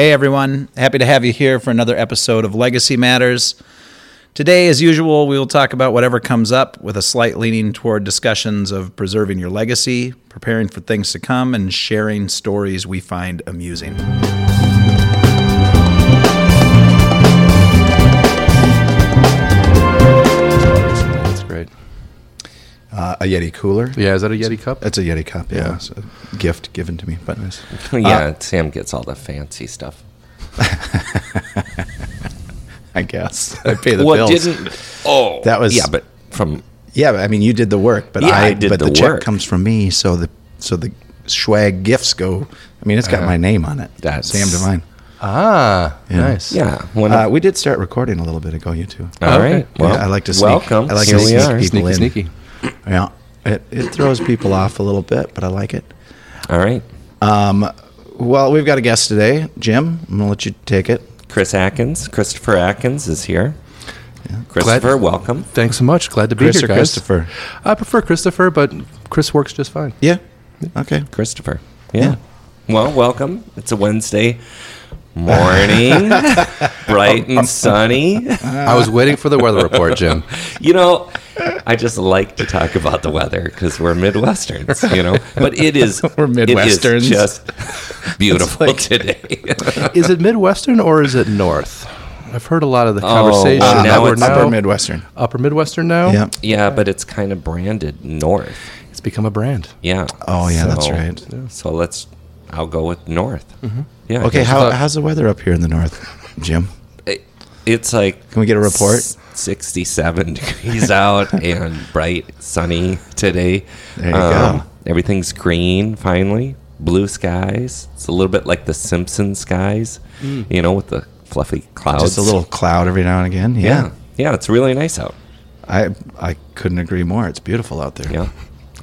Hey everyone, happy to have you here for another episode of Legacy Matters. Today, as usual, we will talk about whatever comes up with a slight leaning toward discussions of preserving your legacy, preparing for things to come, and sharing stories we find amusing. That's great. Uh, a Yeti cooler. Yeah, is that a Yeti cup? It's a Yeti cup. Yeah, Yeah. it's a gift given to me. But nice. yeah, Sam gets all the fancy stuff. I guess I pay the what bills. didn't? Oh, That was- yeah, but from Yeah, I mean, you did the work, but Yeah, I, I did but the the, check work. comes from me, so the so the swag gifts go. I mean, it's got my name on it. That's- Sam Devine. Ah, Yeah. nice. yeah. When Uh, we did start recording a little bit ago. You two. all okay. right. Well, Yeah, I like to sneak- welcome. I like Here to we sneak are. people Sneaky, in. sneaky. Yeah, it it throws people off a little bit, but I like it. All right. Um, well, we've got a guest today, Jim. I'm gonna let you take it. Chris Atkins, Christopher Atkins is here. Christopher, welcome. Thanks so much. Glad to be Chris here, or guys. Christopher? I prefer Christopher, but Chris works just fine. Yeah. Okay. Christopher. Yeah. Well, welcome. It's a Wednesday morning, bright and sunny. I was waiting for the weather report, Jim. You know, I just like to talk about the weather because we're Midwesterns, you know. But it is We're Midwesterns. It is just beautiful today. Is it Midwestern or is it North? I've heard a lot of the Oh, conversation. uh, that now we're it's now Upper Midwestern. Upper Midwestern now. Yeah. yeah, but it's kind of branded north. it's become a brand. Yeah. Oh, yeah, that's right. So let's. I'll go with north. Yeah. Okay, how, about- how's the weather up here in the north, Jim? It- it's like. Can we get a report? s- 67 degrees out and bright, sunny today. Um, There you go. Everything's green finally. Blue skies. It's a little bit like the Simpson skies, you know, with the fluffy clouds. Just a little cloud every now and again. Yeah. Yeah. Yeah, it's really nice out. I I couldn't agree more. It's beautiful out there. Yeah.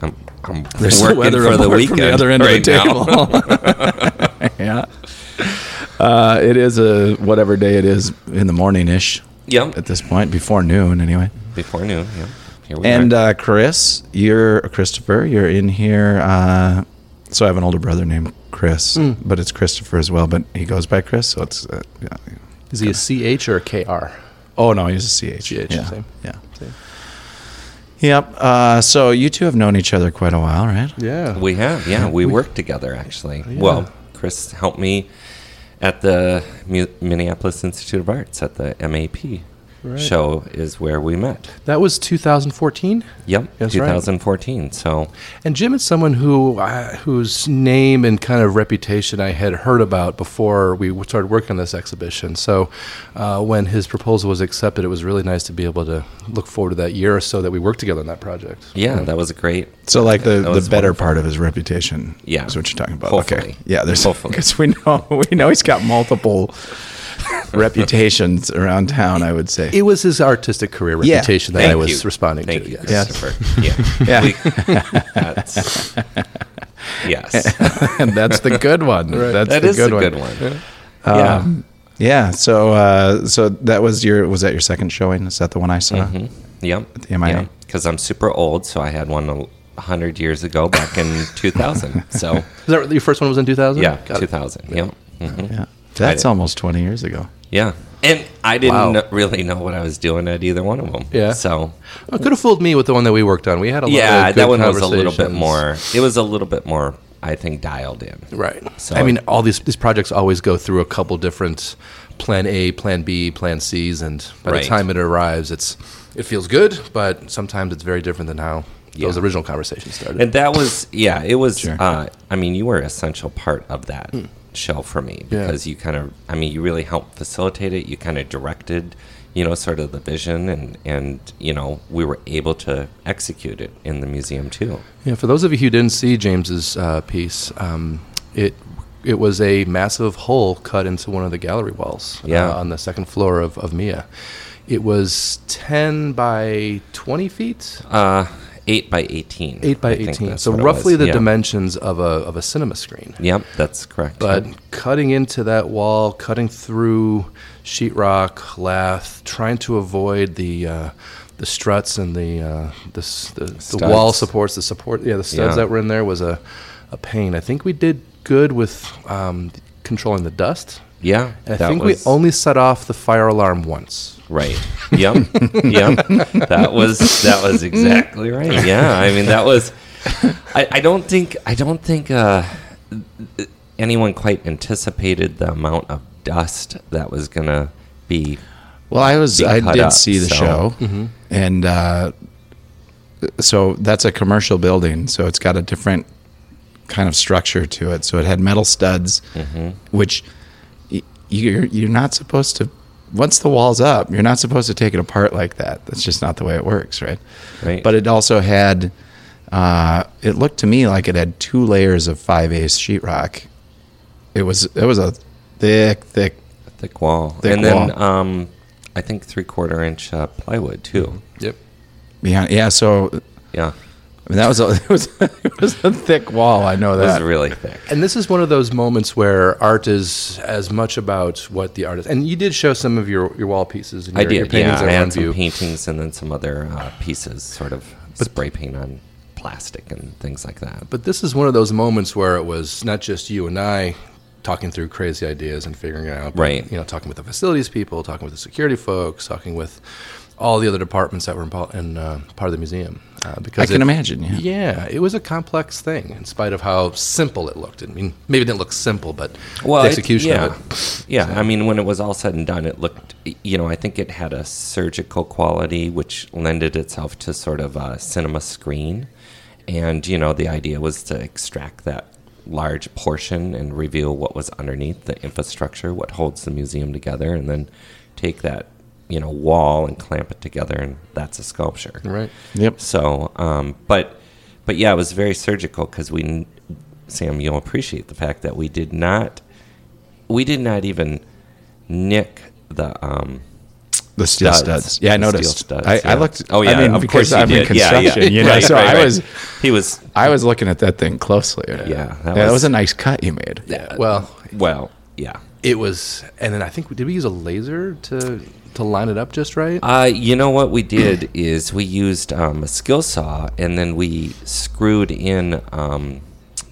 I'm, I'm There's the working weather for the weekend from the other end of right the now. table. yeah. Uh, it is a whatever day it is in the morning ish Yep. at this point, before noon anyway. Before noon. Yeah. Here we And are. uh, Chris, you're Christopher. You're in here. Uh, so I have an older brother named Chris, but it's Christopher as well. But he goes by Chris, so it's. Uh, yeah. Is he a CH or a KR? Oh no, he's a CH. CH, yeah. same. Yeah. Same. Yep. Uh, so you two have known each other quite a while, right? Yeah. We have, yeah. We worked together actually. Well, Chris helped me at the Mu- Minneapolis Institute of Arts at the MAP Right. show is where we met. That was 2014. Yep, That's right. 2014. So And Jim is someone who uh, whose name and kind of reputation I had heard about before we started working on this exhibition. So uh, when his proposal was accepted, it was really nice to be able to look forward to that year or so that we worked together on that project. yeah, that was a great. So like the, the better wonderful. part of his reputation. Yeah. Is what you're talking about. Hopefully. Okay. Yeah. There's Hopefully. because we know we know he's got multiple reputations around town. I would say. It was his artistic career Yeah. reputation that Thank I was you. responding Thank to. you, yes. Christopher. Yeah, Yeah. That's, yes, and that's the good one. That's that the is good a one. good one. Yeah. Um, yeah. So uh, so that was your was that your second showing? Is that the one I saw? Mhm. Yep. the MIA? Because I'm super old, so I had one a hundred years ago, back in 2000. So Is that your first one was in 2000? yeah, Got it. 2000. Yep. Mhm. Yeah. That's did. almost 20 years ago. Yeah. And I didn't Wow. kn- really know what I was doing at either one of them. Yeah. So It could have fooled me with the one that we worked on. We had a lot yeah, of good that one was a little bit conversations. more. It was a little bit more, I think, dialed in. Right. So- I mean, all these these projects always go through a couple different plan A, plan B, plan C's, and by Right. the time it arrives, it's it feels good, but sometimes it's very different than how those Yeah. original conversations started. And that was, yeah, it was. Sure. Uh, I mean, you were an essential part of that show for me Yeah. because you kind of, I mean, you really helped facilitate it. You kind of directed, you know, sort of the vision, and and you know, we were able to execute it in the museum too. Yeah, for those of you who didn't see James's uh, piece, um, it it was a massive hole cut into one of the gallery walls Yeah. uh, on the second floor of, of Mia. It was 10 by 20 feet, Uh, eight by eighteen. 8 by I 18. So roughly the Yeah. dimensions of a, of a cinema screen. Yep, that's correct. But Yep. cutting into that wall, cutting through sheetrock, lath, trying to avoid the uh, the struts and the uh, the, the, the wall supports, the support, yeah, the studs Yeah. that were in there was a, a pain. I think we did good with um, controlling the dust Yeah, And I think was- we only set off the fire alarm once. Right. Yep. yep. That was that was exactly right. Yeah. I mean, that was. I, I don't think I don't think uh, anyone quite anticipated the amount of dust that was gonna be. Well, I was I did up, see the so- show, and uh, so that's a commercial building, so it's got a different kind of structure to it. So it had metal studs, which y- you're you're not supposed to. Once the wall's up, you're not supposed to take it apart like that. That's just not the way it works, right? Right. But it also had. Uh, it looked to me like it had two layers of five-eighths sheetrock. It was it was a thick, thick thick wall, Thick and then um, I think three quarter inch uh, plywood too. Yep. behind. Yeah, so Yeah, I mean, that was a, it was it was a thick wall. I know it was really thick. And this is one of those moments where art is as much about what the artist. And you did show some of your, your wall pieces. And I your, your did. paintings Yeah, at I had some view. paintings and then some other uh, pieces, sort of spray paint on plastic and things like that. But this is one of those moments where it was not just you and I talking through crazy ideas and figuring it out. but, Right. You know, talking with the facilities people, talking with the security folks, talking with all the other departments that were involved in uh, part of the museum. Uh, because I can it- imagine, yeah. Yeah, it was a complex thing, in spite of how simple it looked. I mean, maybe it didn't look simple, but well, the it- execution yeah, of it. Yeah, I mean, when it was all said and done, it looked, you know, I think it had a surgical quality, which lended itself to sort of a cinema screen. And, you know, the idea was to extract that large portion and reveal what was underneath the infrastructure, what holds the museum together, and then take that, you know, wall and clamp it together, and that's a sculpture. Right. Yep. So, um, but, but yeah, it was very surgical because we, Sam, you'll appreciate the fact that we did not, we did not even nick the um, The steel studs. studs. Yeah, I The steel noticed. studs, I, yeah. I looked. Oh yeah, I mean, of because course I'm in did. Yeah, yeah. construction, you know, Right, so right, I right. was He was I was looking at that thing closely. Yeah, that that, was, was- a nice cut you made. Yeah. Well, well, yeah. It was, and then I think did we use a laser to to line it up just right? Uh, you know what we did is we used um, a skill saw and then we screwed in um,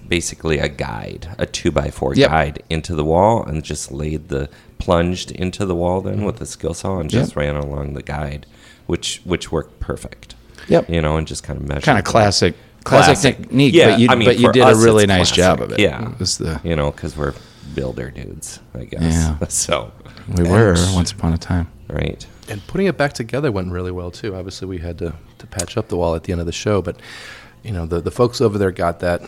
basically a guide, a two by four Yep. guide into the wall and just laid the plunged into the wall then with the skill saw and just Yep. ran along the guide, which which worked perfect. Yep. You know, and just kind of measured. Kind of the- classic, classic, technique. Yeah, but you, I mean, but you did a really nice job of it. Yeah. It the You know, because we're builder dudes, I guess. Yeah. So, we were once upon a time. right. and putting it back together went really well too. Obviously, we had to, to patch up the wall at the end of the show, but you know the, the folks over there got that.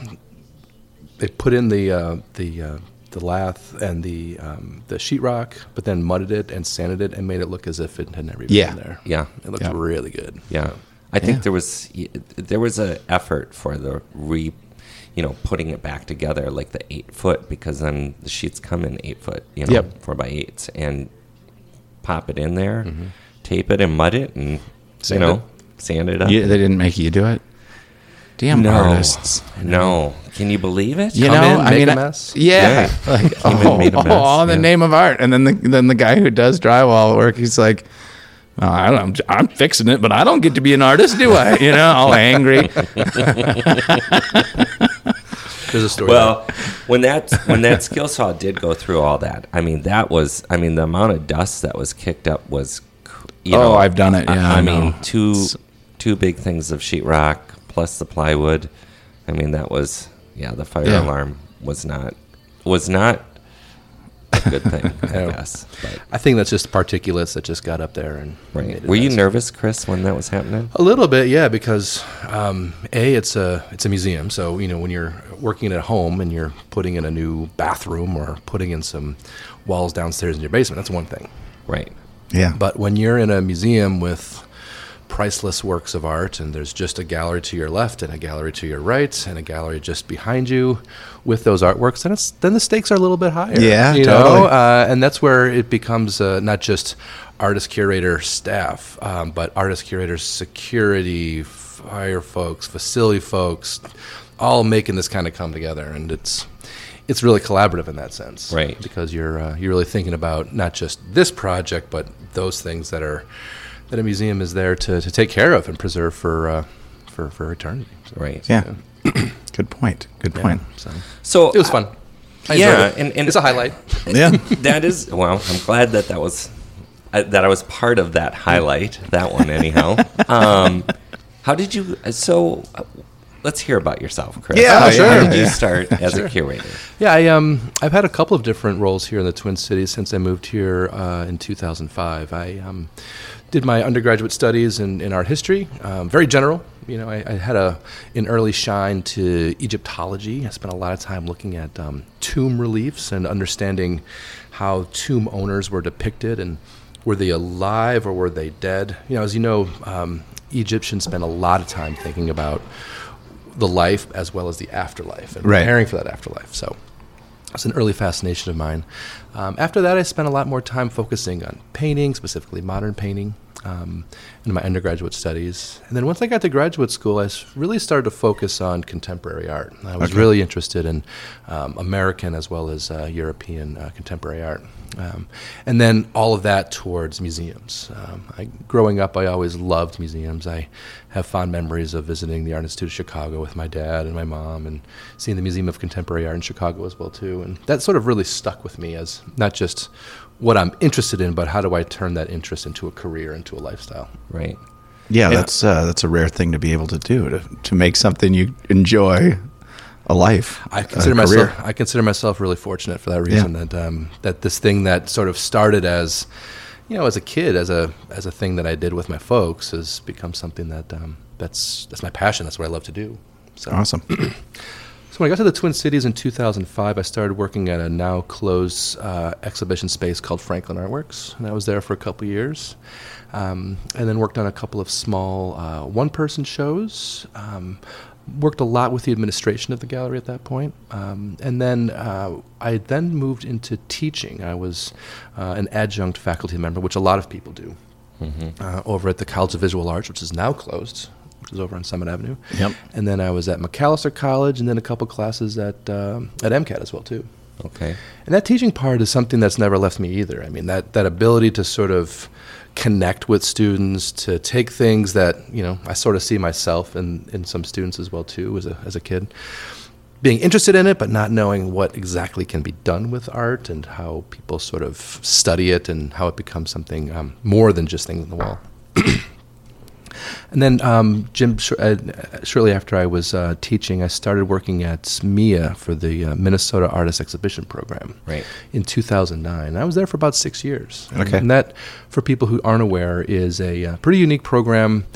They put in the uh, the uh, the lath and the um, the sheetrock, but then mudded it and sanded it and made it look as if it had never even Yeah. been there. Yeah. it looked Yeah. really good. Yeah, I think Yeah. there was there was a effort for the re, you know, putting it back together like the eight foot because then the sheets come in eight foot, you know, Yep. four by eights, and pop it in there, tape it and mud it, and Mm-hmm. Sand you know, it. sand it up. You, they didn't make you do it. Damn no, artists. no, can you believe it? You Come know, in, I mean, I- mess. Yeah, like oh, made a mess, all in the yeah. name of art. And then the then the guy who does drywall work, he's like, "Well, I don't, know, I'm fixing it, but I don't get to be an artist, do I? You know, all angry. There's a story. Well, when that when that skill saw did go through all that, I mean, that was, I mean, the amount of dust that was kicked up was, cr- you Oh, know, I've done it, yeah, I, I mean, two It's- two big things of sheetrock plus the plywood. I mean, that was, yeah, the fire Yeah. alarm was not was not a good thing, I Yeah. guess. But, I think that's just particulates that just got up there and right? Were you nice. nervous, Chris, when that was happening? A little bit, yeah, because um, a it's a it's a museum, so you know when you're working at home and you're putting in a new bathroom or putting in some walls downstairs in your basement, that's one thing. Right. Yeah, But when you're in a museum with priceless works of art and there's just a gallery to your left and a gallery to your right and a gallery just behind you with those artworks, then it's then the stakes are a little bit higher. Yeah, you totally. know, uh, and that's where it becomes uh, not just artist curator staff, um, but artist curators, security, fire folks, facility folks, all making this kind of come together, and it's it's really collaborative in that sense, Right. Because you're uh, you're really thinking about not just this project, but those things that are that a museum is there to, to take care of and preserve for uh, for for eternity. So, Right. yeah. Good point. Good yeah, point. So So it was fun. I yeah, it. and, and it's a highlight. Yeah. that is well. I'm glad that that was uh, that I was part of that highlight. That one, anyhow. um, how did you? So, uh, let's hear about yourself, Chris. Yeah, how, sure. how did you start as a curator? Yeah, I um, I've had a couple of different roles here in the Twin Cities since I moved here uh, in 2005. I um, did my undergraduate studies in, in art history, um, very general. You know, I, I had a an early shine to Egyptology. I spent a lot of time looking at um, tomb reliefs and understanding how tomb owners were depicted and were they alive or were they dead? You know, as you know, um, Egyptians spent a lot of time thinking about the life as well as the afterlife and Right. preparing for that afterlife. So it's an early fascination of mine. Um, after that, I spent a lot more time focusing on painting, specifically modern painting, um, in my undergraduate studies. And then once I got to graduate school, I really started to focus on contemporary art. I was Okay. really interested in um, American as well as uh, European uh, contemporary art. Um, and then all of that towards museums. Um, I, growing up, I always loved museums. I have fond memories of visiting the Art Institute of Chicago with my dad and my mom, and seeing the Museum of Contemporary Art in Chicago as well too. And that sort of really stuck with me as not just what I'm interested in, but how do I turn that interest into a career, into a lifestyle. Right. Yeah, that's uh, that's a rare thing to be able to do to to make something you enjoy a life. I consider myself I consider myself really fortunate for that reason that um, that this thing that sort of started as you know as a kid as a as a thing that I did with my folks has become something that um, that's that's my passion that's what I love to do. So awesome. so when I got to the Twin Cities in 2005, I started working at a now closed uh, exhibition space called Franklin Artworks, and I was there for a couple years, um, and then worked on a couple of small uh, one-person shows. Um, worked a lot with the administration of the gallery at that point, um, and then uh, I then moved into teaching. I was uh, an adjunct faculty member, which a lot of people do, uh, over at the College of Visual Arts, which is now closed, which is over on Summit Avenue. Yep. And then I was at Macalester College, and then a couple classes at um, at MCAD as well too. Okay. And that teaching part is something that's never left me either. I mean, that that ability to sort of connect with students, to take things that you know I sort of see myself in in some students as well too as a as a kid. Being interested in it, but not knowing what exactly can be done with art and how people sort of study it and how it becomes something um, more than just things on the wall. And then, um, Jim, sh- uh, shortly after I was uh, teaching, I started working at MIA for the uh, Minnesota Artist Exhibition Program Right. in 2009. I was there for about six years. Okay. And that, for people who aren't aware, is a uh, pretty unique program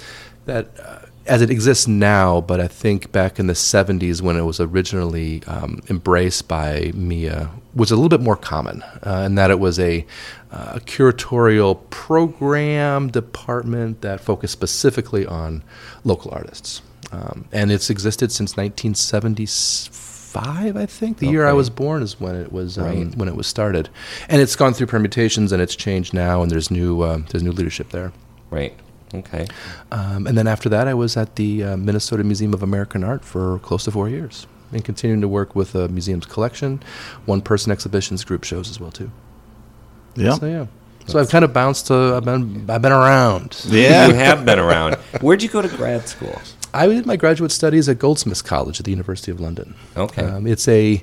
that, uh, as it exists now, but I think back in the 70s when it was originally um, embraced by MIA, was a little bit more common, uh, in that it was a, uh, a curatorial program department that focused specifically on local artists. Um, and it's existed since 1975, I think. The year I was born is when it was um, Right. when it was started, and it's gone through permutations and it's changed now, and there's new um, there's new leadership there. Right. Okay. Um, and then after that, I was at the uh, Minnesota Museum of American Art for close to four years, and continuing to work with the museum's collection, one-person exhibitions, group shows as well too. Yeah. So yeah, so I've kind of bounced. Uh, I've been I've been around. Yeah. You have been around. Where'd you go to grad school? I did my graduate studies at Goldsmiths College at the University of London. Okay. Um, it's a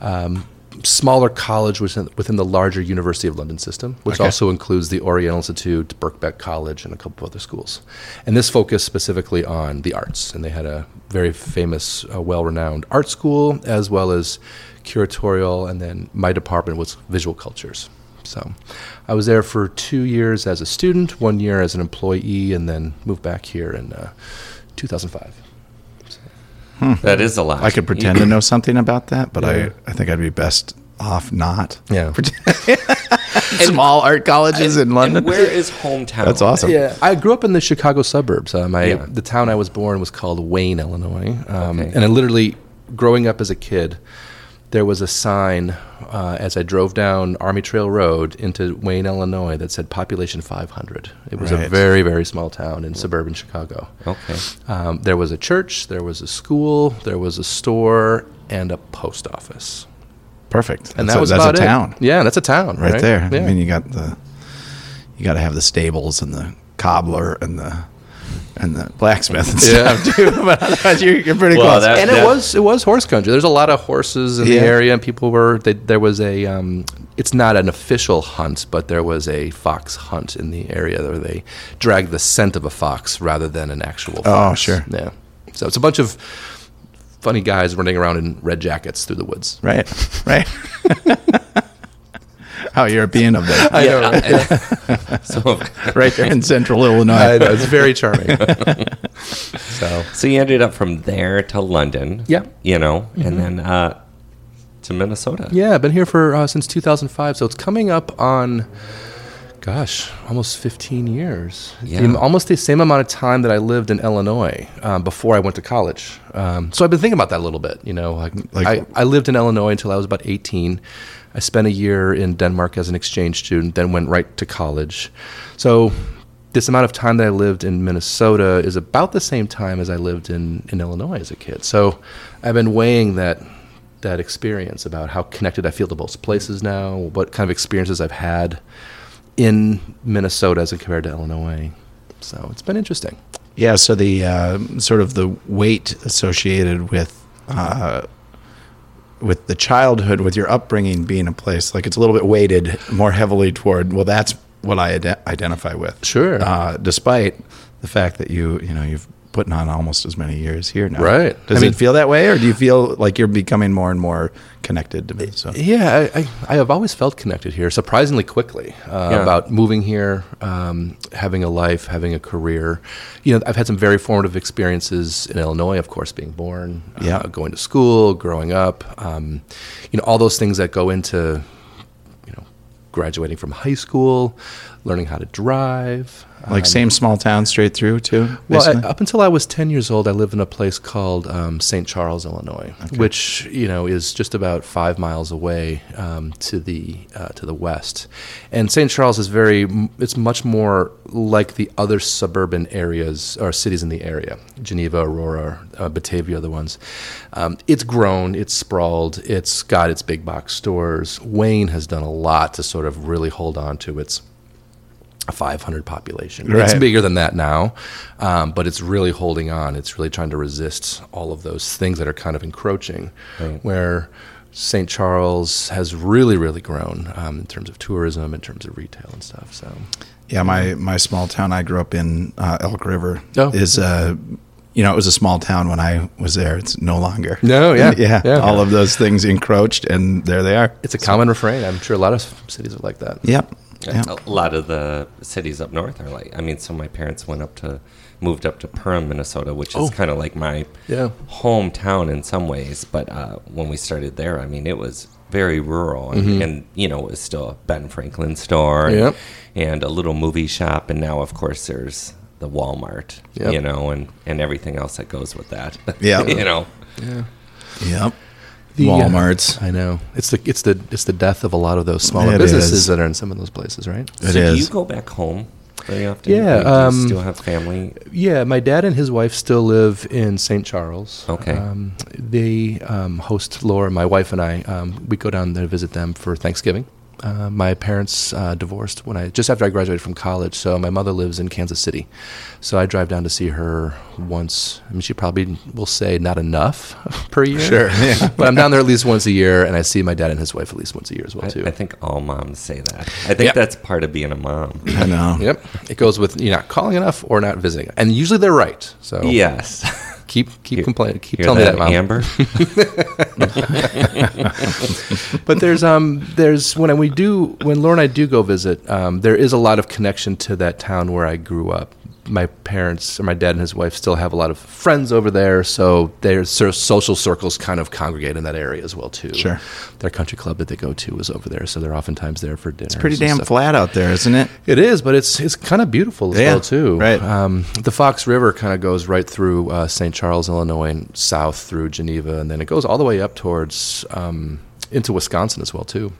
um, smaller college within, within the larger University of London system, which Okay. also includes the Oriental Institute, Birkbeck College, and a couple of other schools. And this focused specifically on the arts. And they had a very famous, uh, well renowned art school, as well as curatorial. And then my department was visual cultures. So I was there for two years as a student, one year as an employee, and then moved back here in uh, 2005. That is a lot. I could pretend to know something about that, but Yeah. I, I think I'd be best off not. Yeah. Small art colleges in London. And where is hometown? That's awesome. Yeah, I grew up in the Chicago suburbs. Um, I, Yeah. The town I was born was called Wayne, Illinois. Um, Okay. And I literally, growing up as a kid, there was a sign uh, as I drove down Army Trail Road into Wayne, Illinois, that said population 500. It was a very, very small town in suburban Chicago. Okay. Um, there was a church, there was a school, there was a store, and a post office. Perfect. And that's that a, was that's about a it. town Yeah, that's a town right, right, there. Yeah. I mean, you got the you got to have the stables and the cobbler and the and the blacksmith and Yeah. stuff too. But otherwise, you're, you're pretty Well, close. that- and it was it was horse country. There's a lot of horses in the area, and people were. They, there was a. Um, it's not an official hunt, but there was a fox hunt in the area where they dragged the scent of a fox rather than an actual. Fox. Oh, sure. Yeah. So it's a bunch of funny guys running around in red jackets through the woods. right, right. How European of that. I know. Right? So, right there in central Illinois. I know. It's very charming. so so you ended up from there to London. Yeah. You know, and then uh, to Minnesota. Yeah, I've been here for uh, since 2005, so it's coming up on, gosh, almost 15 years. Yeah. The- almost the same amount of time that I lived in Illinois um, before I went to college. Um, so I've been thinking about that a little bit. You know, like, Like- I, I lived in Illinois until I was about 18. I spent a year in Denmark as an exchange student, then went right to college. So this amount of time that I lived in Minnesota is about the same time as I lived in, in Illinois as a kid. So I've been weighing that that experience about how connected I feel to both places now, what kind of experiences I've had in Minnesota as compared to Illinois. So it's been interesting. Yeah, so the uh, sort of the weight associated with uh, with the childhood, with your upbringing being a place like it's a little bit weighted more heavily toward. Well, that's what I ide- identify with. Sure. Uh, despite the fact that you you know you've putting on almost as many years here now. Right. Does I mean- it feel that way, or do you feel like you're becoming more and more connected to me? So Yeah, I, I, I have always felt connected here surprisingly quickly uh, Yeah. about moving here, um, having a life, having a career. You know, I've had some very formative experiences in Illinois, of course, being born, Yeah. uh, going to school, growing up. Um, you know, all those things that go into, you know, graduating from high school, learning how to drive. Like same small town straight through too. Well, I, up until I was 10 years old, I lived in a place called um, St. Charles, Illinois, which you know is just about five miles away um, to the uh, to the west. And St. Charles is very it's much more like the other suburban areas or cities in the area, Geneva, Aurora, uh, Batavia, are the ones. Um, it's grown, it's sprawled, it's got its big box stores. Wayne has done a lot to sort of really hold on to its 500 population. It's bigger than that now, um, but it's really holding on. It's really trying to resist all of those things that are kind of encroaching. Where St. Charles has really, really grown um, in terms of tourism, in terms of retail and stuff. So, Yeah, my my small town I grew up in, uh, Elk River, Oh. is uh, you know it was a small town when I was there. It's no longer. No, yeah, yeah, yeah. All of those things encroached, and there they are. it's a common refrain. I'm sure a lot of cities are like that. Yep. Yep. A lot of the cities up north are like. I mean, so my parents went up to, moved up to Perham, Minnesota, which is Oh. kind of like my Yeah. hometown in some ways. But uh, when we started there, I mean, it was very rural, and, and you know, it was still a Ben Franklin store, and, and a little movie shop, and now, of course, there's the Walmart, Yep. you know, and and everything else that goes with that. Yeah. you know. Yeah. Yep. The, uh, Walmarts. I know it's the it's the it's the death of a lot of those smaller It businesses is. that are in some of those places, right? It so is. do you go back home very often? Yeah, Do you um, still have family. Yeah, my dad and his wife still live in St. Charles. Okay. Um, they um, host Laura, my wife, and I. Um, we go down there to visit them for Thanksgiving. Uh, my parents uh, divorced when I just after I graduated from college, so my mother lives in Kansas City. So I drive down to see her once. I mean, she probably will say not enough per year. Sure, yeah. but I'm down there at least once a year, and I see my dad and his wife at least once a year as well I, too. I think all moms say that. I think Yep. that's part of being a mom. I know. Yep, it goes with you're not calling enough or not visiting, and usually they're right. So Yes. keep keep complaining, keep telling me that. Amber? but there's um there's when we do when Laura and I do go visit, um, there is a lot of connection to that town where I grew up. My parents or my dad and his wife still have a lot of friends over there, so their social circles kind of congregate in that area as well too. Sure. their country club that they go to is over there, so they're oftentimes there for dinner. It's pretty damn flat out there, isn't it? It is, but it's it's kind of beautiful as Yeah, well too. right. Um, the Fox River kind of goes right through uh, St. Charles, Illinois, and south through Geneva, and then it goes all the way up towards um, into Wisconsin as well too.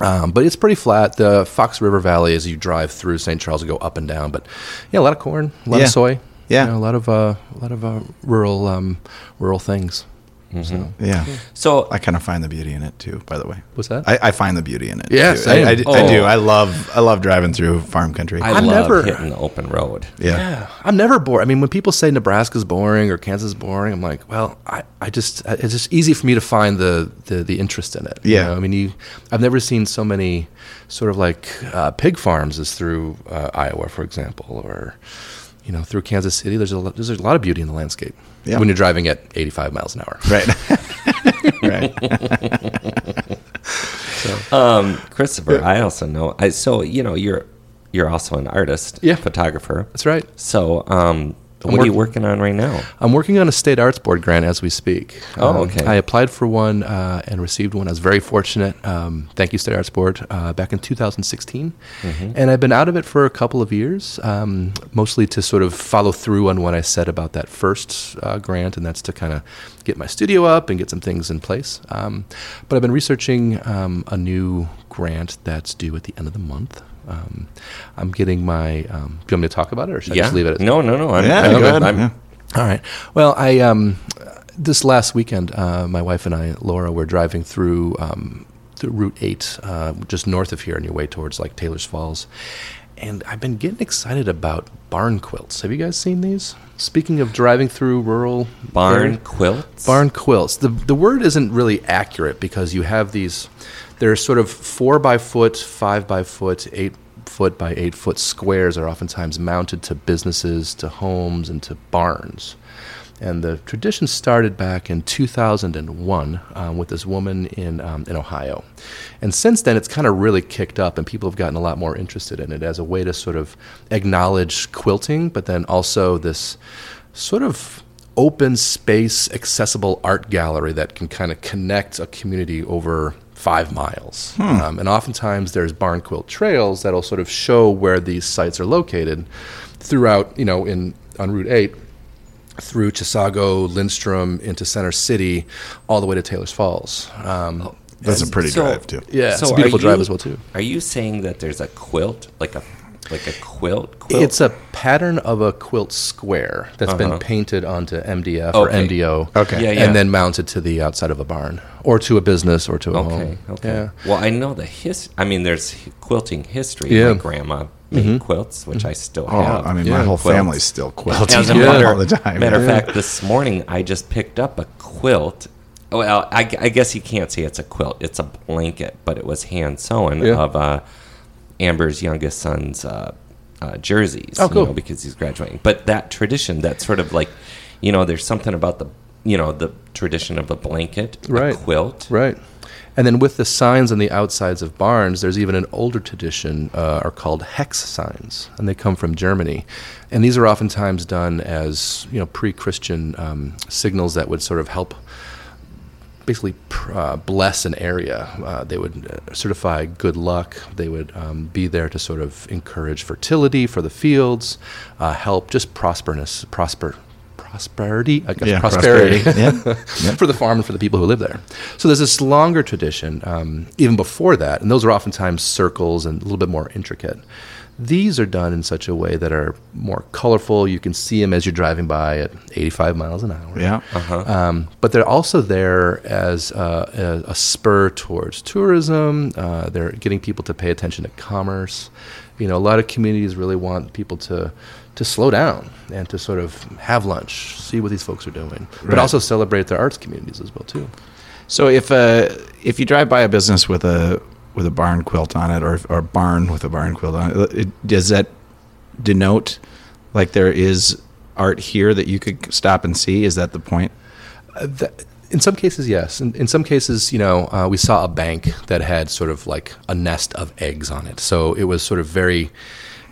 Um, but it's pretty flat. The Fox River Valley, as you drive through St. Charles, will go up and down. But yeah, a lot of corn, a lot Yeah. of soy. Yeah. you know, a lot of uh, a lot of uh, rural um, rural things. So, Yeah. So I kind of find the beauty in it too. By the way, What's that? I, I find the beauty in it. Yeah, too. same. I, I, I do. Oh. I love. I love driving through farm country. I I'm love never- hitting the open road. yeah. Yeah, I'm never bored. I mean, when people say Nebraska's boring or Kansas is boring, I'm like, well, I, I just it's just easy for me to find the the, the interest in it. you Yeah. know? I mean, you, I've never seen so many sort of like uh, pig farms as through uh, Iowa, for example, or you know through Kansas City. There's a there's a lot of beauty in the landscape Yeah. when you're driving at 85 miles an hour. Right. right. Um, Christopher, I also know. I so you know you're you're also an artist, Yeah. photographer. That's right. So, um, what are you working on right now? I'm working on a state arts board grant as we speak. Oh, Um, okay. I applied for one uh, and received one. I was very fortunate. Um, thank you, State Arts Board, uh, back in 2016. Mm-hmm. And I've been out of it for a couple of years, um, mostly to sort of follow through on what I said about that first uh, grant, and that's to kind of get my studio up and get some things in place. Um, but I've been researching um, a new grant that's due at the end of the month. Um, I'm getting my. Um, do you want me to talk about it, or should I just leave it? At no, no, no. I'm, Yeah, I'm go good. ahead. I'm- Yeah. all right. Well, I um, this last weekend, uh, my wife and I, Laura, were driving through um, through Route Eight, uh, just north of here, on your way towards like Taylor's Falls, and I've been getting excited about barn quilts. Have you guys seen these? Speaking of driving through rural Barn areas- quilts. barn quilts. The the word isn't really accurate because you have these. They're sort of four by foot, five by foot, eight foot by eight foot squares are oftentimes mounted to businesses, to homes, and to barns. And the tradition started back in 2001 um, with this woman in, um, in Ohio. And since then, it's kind of really kicked up, and people have gotten a lot more interested in it as a way to sort of acknowledge quilting, but then also this sort of open space, accessible art gallery that can kind of connect a community over five miles. Um, and oftentimes there's barn quilt trails that'll sort of show where these sites are located throughout, you know, in on Route 8 through Chisago, Lindstrom, into Center City, all the way to Taylor's Falls. Um, That's a pretty So- drive too. yeah, So it's a beautiful are drive as well too. Are you saying that there's a quilt, like a like a quilt? quilt? It's a pattern of a quilt square that's been Uh-huh. painted onto MDF or Okay. MDO. Okay. Yeah, yeah. And then mounted to the outside of a barn or to a business or to a Okay. home. Okay. Yeah. Well, I know the his. I mean, there's quilting history. Yeah. My grandma made quilts, which I still Oh, have. I mean, Yeah. my whole Quilts. family's still quilting As a Yeah. matter, all the time. matter of fact, this morning I just picked up a quilt. Well, I, I guess you can't say it's a quilt; it's a blanket, but it was hand sewn Yeah. of uh, Amber's youngest son's uh, uh, jerseys. Oh, you know, cool. because he's graduating. But that tradition, that sort of like, you know, there's something about the, you know, the tradition of a blanket, Right. a quilt. Right. And then with the signs on the outsides of barns, there's even an older tradition, uh, are called hex signs, and they come from Germany. And these are oftentimes done as you know pre-Christian um, signals that would sort of help, basically pr- uh, bless an area. Uh, they would uh, certify good luck. They would um, be there to sort of encourage fertility for the fields, uh, help just prosperness, prosper. Prosperity, I guess Yeah, prosperity, prosperity. Yeah. for the farm and for the people who live there. So there's this longer tradition, um, even before that, and those are oftentimes circles and a little bit more intricate. These are done in such a way that are more colorful. You can see them as you're driving by at 85 miles an hour. Yeah. Um, but they're also there as uh, a, a spur towards tourism. Uh, they're getting people to pay attention to commerce. You know, a lot of communities really want people to to slow down and to sort of have lunch, see what these folks are doing, but also celebrate their arts communities as well too. So if uh, if you drive by a business with a with a barn quilt on it, or or barn with a barn quilt on it, it, does that denote like there is art here that you could stop and see? Is that the point? That, in some cases, yes. In, in some cases, you know, uh, we saw a bank that had sort of like a nest of eggs on it. So it was sort of very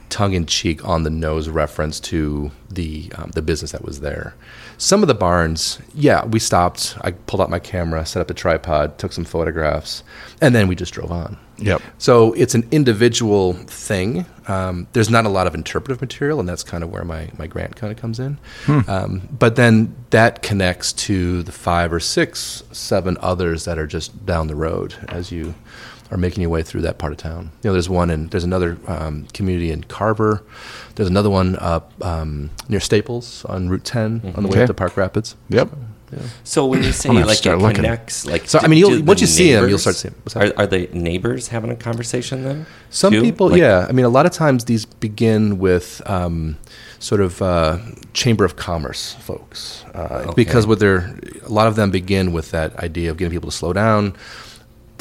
tongue in cheek, on the nose reference to the um, the business that was there. Some of the barns, yeah, we stopped. I pulled out my camera, set up a tripod, took some photographs, and then we just drove on. Yep. So it's an individual thing. Um, there's not a lot of interpretive material, and that's kind of where my, my grant kind of comes in. Um, but then that connects to the five or six, seven others that are just down the road as you are making your way through that part of town. You know, there's one in there's another um, community in Carver. There's another one up um, near Staples on Route 10 on the way Okay. up to Park Rapids. Yep. So when you say I'm gonna have to like it looking. connects, like So, I do- mean, you'll- do the once you see 'em, you'll start seeing- Are, are the neighbors having a conversation then? Some too? people, Like- yeah. I mean, a lot of times these begin with um, sort of uh, chamber of commerce folks, uh, because what they're a lot of them begin with that idea of getting people to slow down,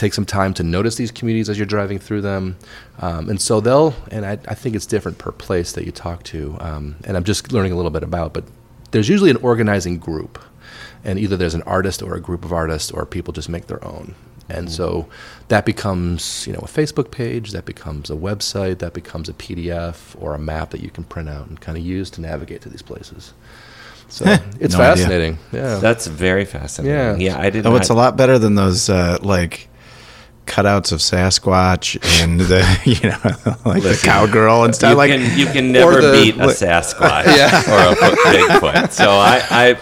take some time to notice these communities as you're driving through them, um, and so they'll. And I, I think it's different per place that you talk to, um, and I'm just learning a little bit about, but there's usually an organizing group, and either there's an artist or a group of artists, or people just make their own. And so that becomes, you know, a Facebook page, that becomes a website, that becomes a PDF or a map that you can print out and kind of use to navigate to these places. So it's no idea. fascinating. Yeah. That's very fascinating. Yeah. Yeah, I did Oh, not. it's a lot better than those uh, like cutouts of Sasquatch and the you know like the cowgirl and stuff. You like can you can never the- beat a Sasquatch or a Bigfoot. So I I,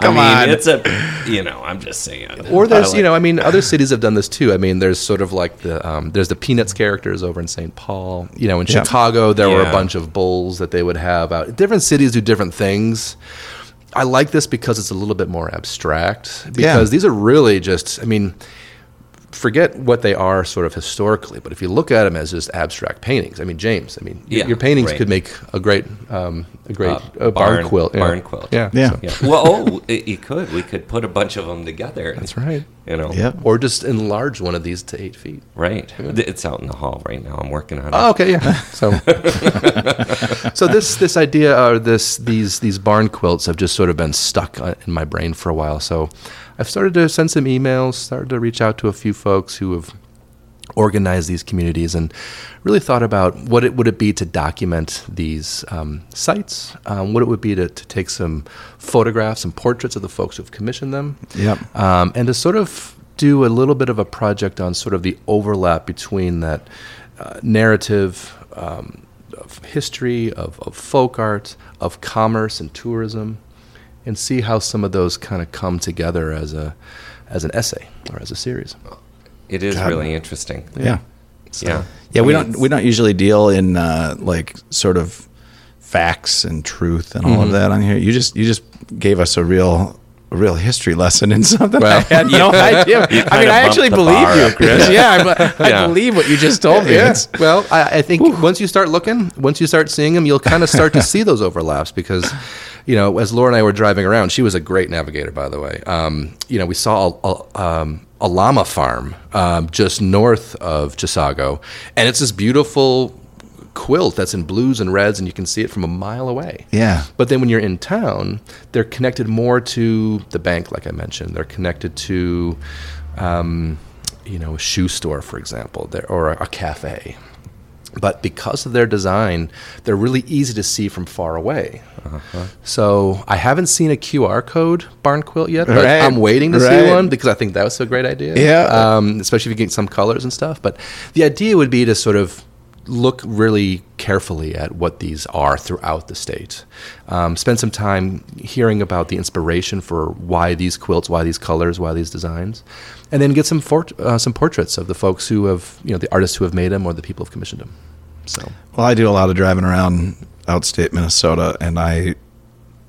Come I mean on. it's a you know I'm just saying. or there's, I you know, I mean, other cities have done this too. I mean, there's sort of like the um, there's the Peanuts characters over in St. Paul. You know, in Yeah. Chicago, there were a bunch of bulls that they would have out. Different cities do different things. I like this because it's a little bit more abstract. Because Yeah. these are really just, I mean, forget what they are sort of historically, but if you look at them as just abstract paintings, I mean, James, I mean, Yeah, your paintings right. could make a great, um, a great Uh, uh, barn, barn- quilt. yeah. barn quilt. Yeah. Yeah. so- Yeah. Well, oh, it, you could. We could put a bunch of them together. and, That's right. You know. Yep. Or just enlarge one of these to eight feet. Right. It's out in the hall right now. I'm working on it. Oh, okay, yeah. So, so this this idea or this these these barn quilts have just sort of been stuck uh, in my brain for a while. So, I've started to send some emails, started to reach out to a few folks who have organized these communities, and really thought about what it would it be to document these um, sites, um, what it would be to, to take some photographs and portraits of the folks who've commissioned them, Yep. um, and to sort of do a little bit of a project on sort of the overlap between that uh, narrative um, of history, of, of folk art, of commerce and tourism, and see how some of those kind of come together as a as an essay or as a series. It is God. really interesting. yeah. Yeah. Yeah, I we mean, don't we don't usually deal in uh, like sort of facts and truth and all Mm-hmm. of that on here. You just you just gave us a real a real history lesson in something Well, I had no idea. I mean, I actually believe you. Chris. yeah, I, I Yeah. believe what you just told me. Yeah. Well, I, I think once you start looking, once you start seeing them, you'll kind of start to see those overlaps because, you know, as Laura and I were driving around, she was a great navigator, by the way. Um, you know, we saw a, a, um, a llama farm um, just north of Chisago, and it's this beautiful quilt that's in blues and reds, and you can see it from a mile away. Yeah. But then when you're in town, they're connected more to the bank, like I mentioned. They're connected to, um, you know, a shoe store, for example, or a, a cafe. But because of their design, they're really easy to see from far away. So I haven't seen a QR code barn quilt yet, but Right, I'm waiting to right. see one because I think that was a great idea. Yeah. Um, especially if you get some colors and stuff. But the idea would be to sort of look really carefully at what these are throughout the state. Um, spend some time hearing about the inspiration for why these quilts, why these colors, why these designs, and then get some fort- uh, some portraits of the folks who have, you know, the artists who have made them or the people who have commissioned them. So Well, I do a lot of driving around outstate Minnesota, and I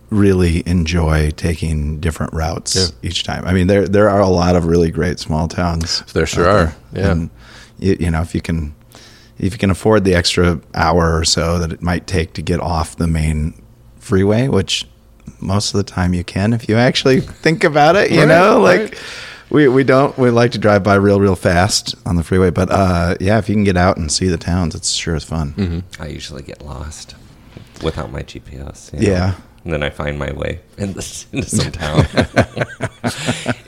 really enjoy taking different routes Yeah. each time. I mean, there there are a lot of really great small towns. There sure out are, yeah. And you, you know, if you can if you can afford the extra hour or so that it might take to get off the main freeway, which most of the time you can if you actually think about it, you Right, know, like. right. We, we don't we like to drive by real real fast on the freeway, but uh, yeah, if you can get out and see the towns, it's sure is fun. Mm-hmm. I usually get lost without my GPS. you know. Yeah. And then I find my way in this, into some town.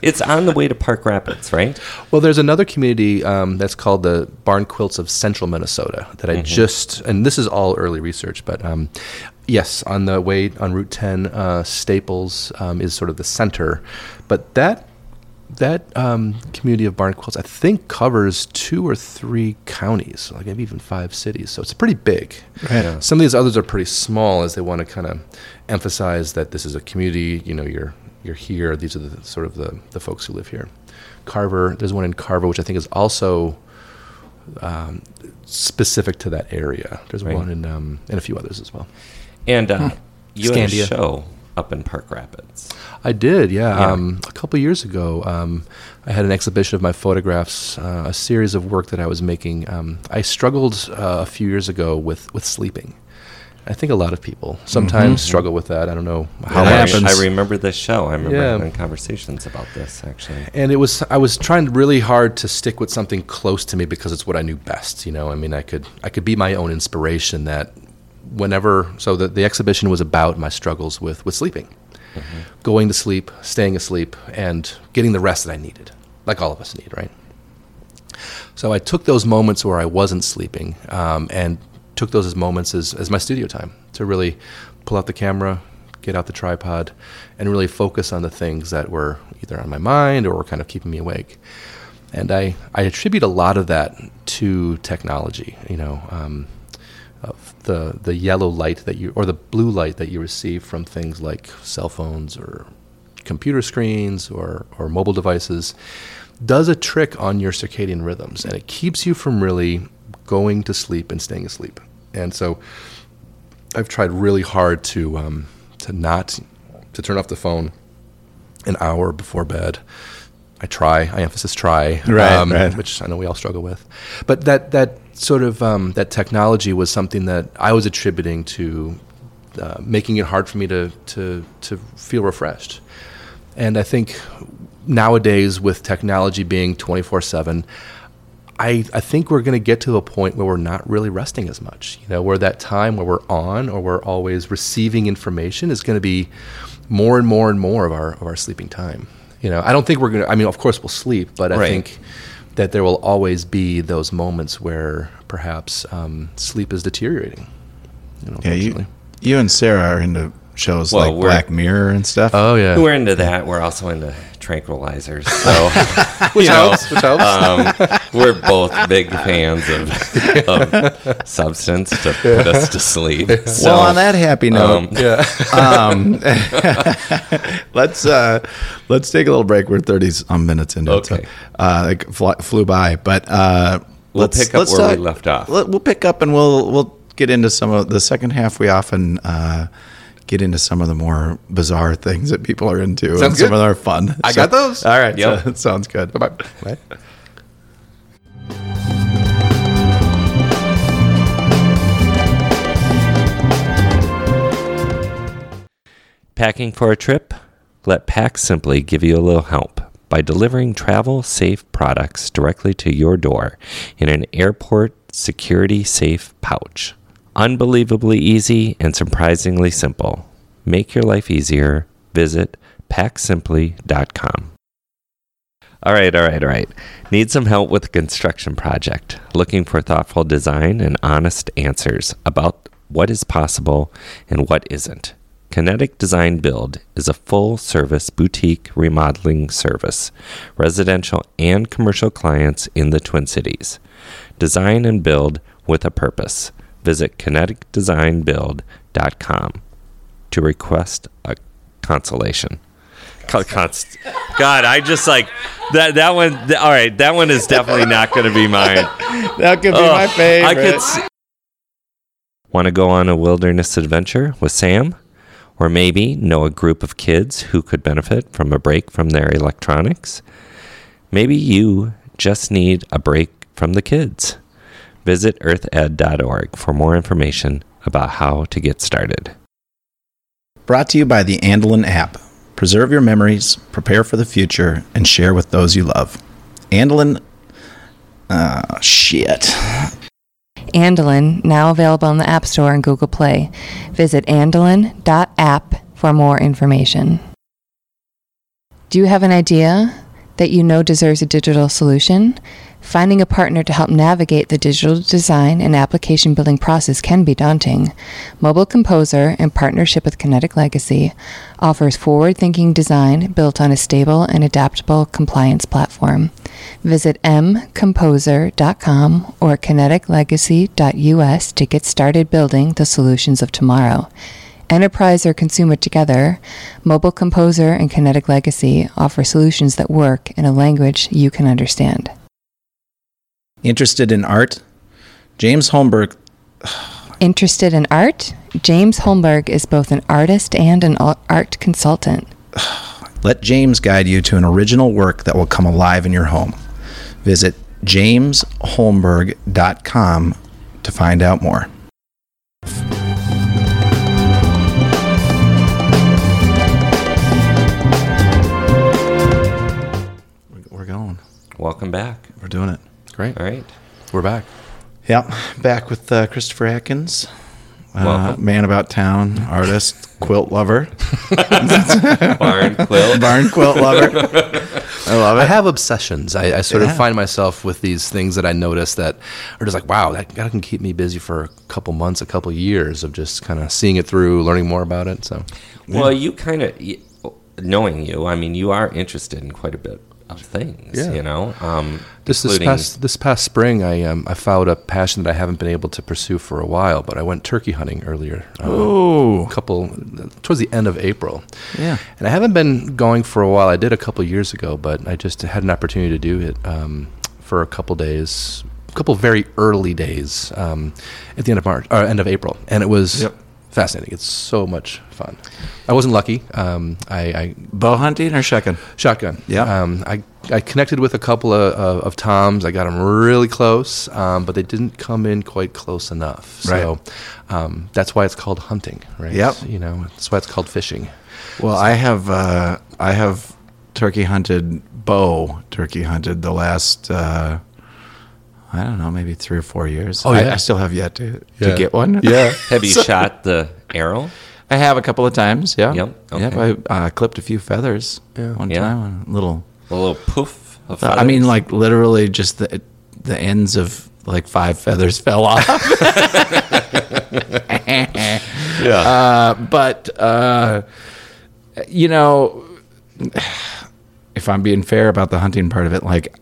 it's on the way to Park Rapids, right? Well, there's another community um, that's called the Barn Quilts of Central Minnesota that I just, and this is all early research, but um, yes, on the way on Route 10, uh, Staples um, is sort of the center, but that that um, community of barn quilts, I think, covers two or three counties, like maybe even five cities. So it's pretty big. Right. Yeah. Some of these others are pretty small, as they want to kind of emphasize that this is a community. You know, you're you're here. These are the sort of the the folks who live here. Carver, there's one in Carver, which I think is also um, specific to that area. There's Right. one in um, and a few others as well. And uh, you had a show up in Park Rapids. I did, yeah. Yeah. Um, a couple years ago, um, I had an exhibition of my photographs, uh, a series of work that I was making. Um, I struggled uh, a few years ago with, with sleeping. I think a lot of people sometimes struggle with that. I don't know how It I, happens. I remember this show. I remember Yeah. having conversations about this actually. and it was I was trying really hard to stick with something close to me because it's what I knew best. You know, I mean, I could I could be my own inspiration. That whenever so the the exhibition was about my struggles with with sleeping, going to sleep, staying asleep, and getting the rest that I needed, like all of us need, right? So I took those moments where I wasn't sleeping um, and took those as moments as, as my studio time to really pull out the camera, get out the tripod, and really focus on the things that were either on my mind or were kind of keeping me awake. And I, I attribute a lot of that to technology, you know, um, of the, the yellow light that you, or the blue light that you receive from things like cell phones or computer screens or, or mobile devices does a trick on your circadian rhythms and it keeps you from really going to sleep and staying asleep. And so I've tried really hard to um, to not to turn off the phone an hour before bed. I try. I emphasize try, um, Right, right. which I know we all struggle with. But that that sort of um, that technology was something that I was attributing to uh, making it hard for me to to to feel refreshed. And I think nowadays, with technology being 24 7, I, I think we're going to get to a point where we're not really resting as much. You know, where that time where we're on or we're always receiving information is going to be more and more and more of our, of our sleeping time. You know, I don't think we're going to, I mean, of course we'll sleep, but I Right. think that there will always be those moments where perhaps um, sleep is deteriorating. You know, Yeah, you, you and Sarah are into shows Well, like Black Mirror and stuff. oh, yeah. We're into that. We're also into tranquilizers. So which helps, which helps. um, we're both big fans of, of substance to put us to sleep. So, well, on that happy note, um, yeah. um, let's uh, let's take a little break. We're thirty some minutes into it, so, Okay. uh, like fly, flew by. But uh, We'll let's pick up let's where we left off. Let, we'll pick up and we'll we'll get into some of the second half. We often. Uh, Get into some of the more bizarre things that people are into, and Sounds some of them are fun. I got those. All right, Yep. so it sounds good. Bye bye. Packing for a trip? Let Pack Simply give you a little help by delivering travel safe products directly to your door in an airport security safe pouch. Unbelievably easy and surprisingly simple. Make your life easier. Visit packsimply.com. All right, all right, all right. Need some help with a construction project? Looking for thoughtful design and honest answers about what is possible and what isn't? Kinetic Design Build is a full service boutique remodeling service, residential and commercial clients in the Twin Cities. Design and build with a purpose. Visit kineticdesignbuild.com to request a consolation. Co- const- God, I just like that. That one. th- all right, that one is definitely not going to be mine. That could be my favorite. I could. S- Want to go on a wilderness adventure with Sam? Or maybe know a group of kids who could benefit from a break from their electronics? Maybe you just need a break from the kids. Visit earthed.org for more information about how to get started. Brought to you by the Andelin app. Preserve your memories, prepare for the future, and share with those you love. Andelin. Ah, shit. Andelin, now available in the App Store and Google Play. Visit andelin.app for more information. Do you have an idea that you know deserves a digital solution? Finding a partner to help navigate the digital design and application building process can be daunting. Mobile Composer, in partnership with Kinetic Legacy, offers forward thinking design built on a stable and adaptable compliance platform. Visit mcomposer.com or kineticlegacy.us to get started building the solutions of tomorrow. Enterprise or consumer together, Mobile Composer and Kinetic Legacy offer solutions that work in a language you can understand. Interested in art? James Holmberg. Interested in art? James Holmberg is both an artist and an art consultant. Let James guide you to an original work that will come alive in your home. Visit jamesholmberg.com to find out more. We're going. Welcome back. We're doing it. Great. All right. We're back. Yep. Back with uh, Christopher Atkins, uh, man about town, artist, quilt lover, Barn quilt. barn quilt lover. I love it. I have obsessions. I, I sort Yeah. of find myself with these things that I notice that are just like, wow, that, that can keep me busy for a couple months, a couple years of just kind of seeing it through, learning more about it. So, Well, you kind of, knowing you, I mean, you are interested in quite a bit of things, Yeah. you know? Um, This this past this past spring, I um, I found a passion that I haven't been able to pursue for a while. But I went turkey hunting earlier, uh, Ooh. a couple towards the end of April. Yeah. and I haven't been going for a while. I did a couple years ago, but I just had an opportunity to do it um, for a couple days, a couple very early days um, at the end of March or end of April, and it was Yep. Fascinating. It's so much fun. I wasn't lucky. Um, I, I Bow hunting or shotgun? Shotgun. Yeah. Um, I, I connected with a couple of, of, of toms. I got them really close, um, but they didn't come in quite close enough. So um, that's why it's called hunting, right? Yep. You know, that's why it's called fishing. Well, I have uh, I have turkey hunted bow turkey hunted the last uh, I don't know maybe three or four years. Oh, I, yeah. I still have yet to, Yeah. to get one. Yeah. Have you shot the arrow? I have a couple of times. Yeah. Yep, Yep. I uh, clipped a few feathers Yeah. one Yeah. time. A little. A little poof of I mean, like literally just the the ends of like five feathers fell off. Yeah. Uh, but uh, you know, if I'm being fair about the hunting part of it, like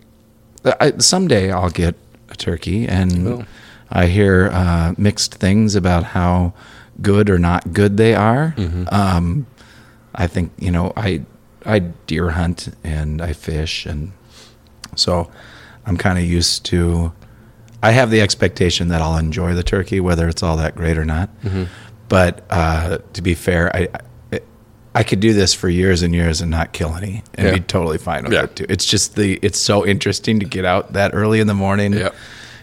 I, someday I'll get a turkey, and will. I hear uh, mixed things about how good or not good they are. Um, I think you know I I deer hunt and I fish, and so I'm kind of used to. I have the expectation that I'll enjoy the turkey, whether it's all that great or not. But uh, to be fair, I, I I could do this for years and years and not kill any, and Yeah. be totally fine with Yeah. it too. It's just the it's so interesting to get out that early in the morning, Yep.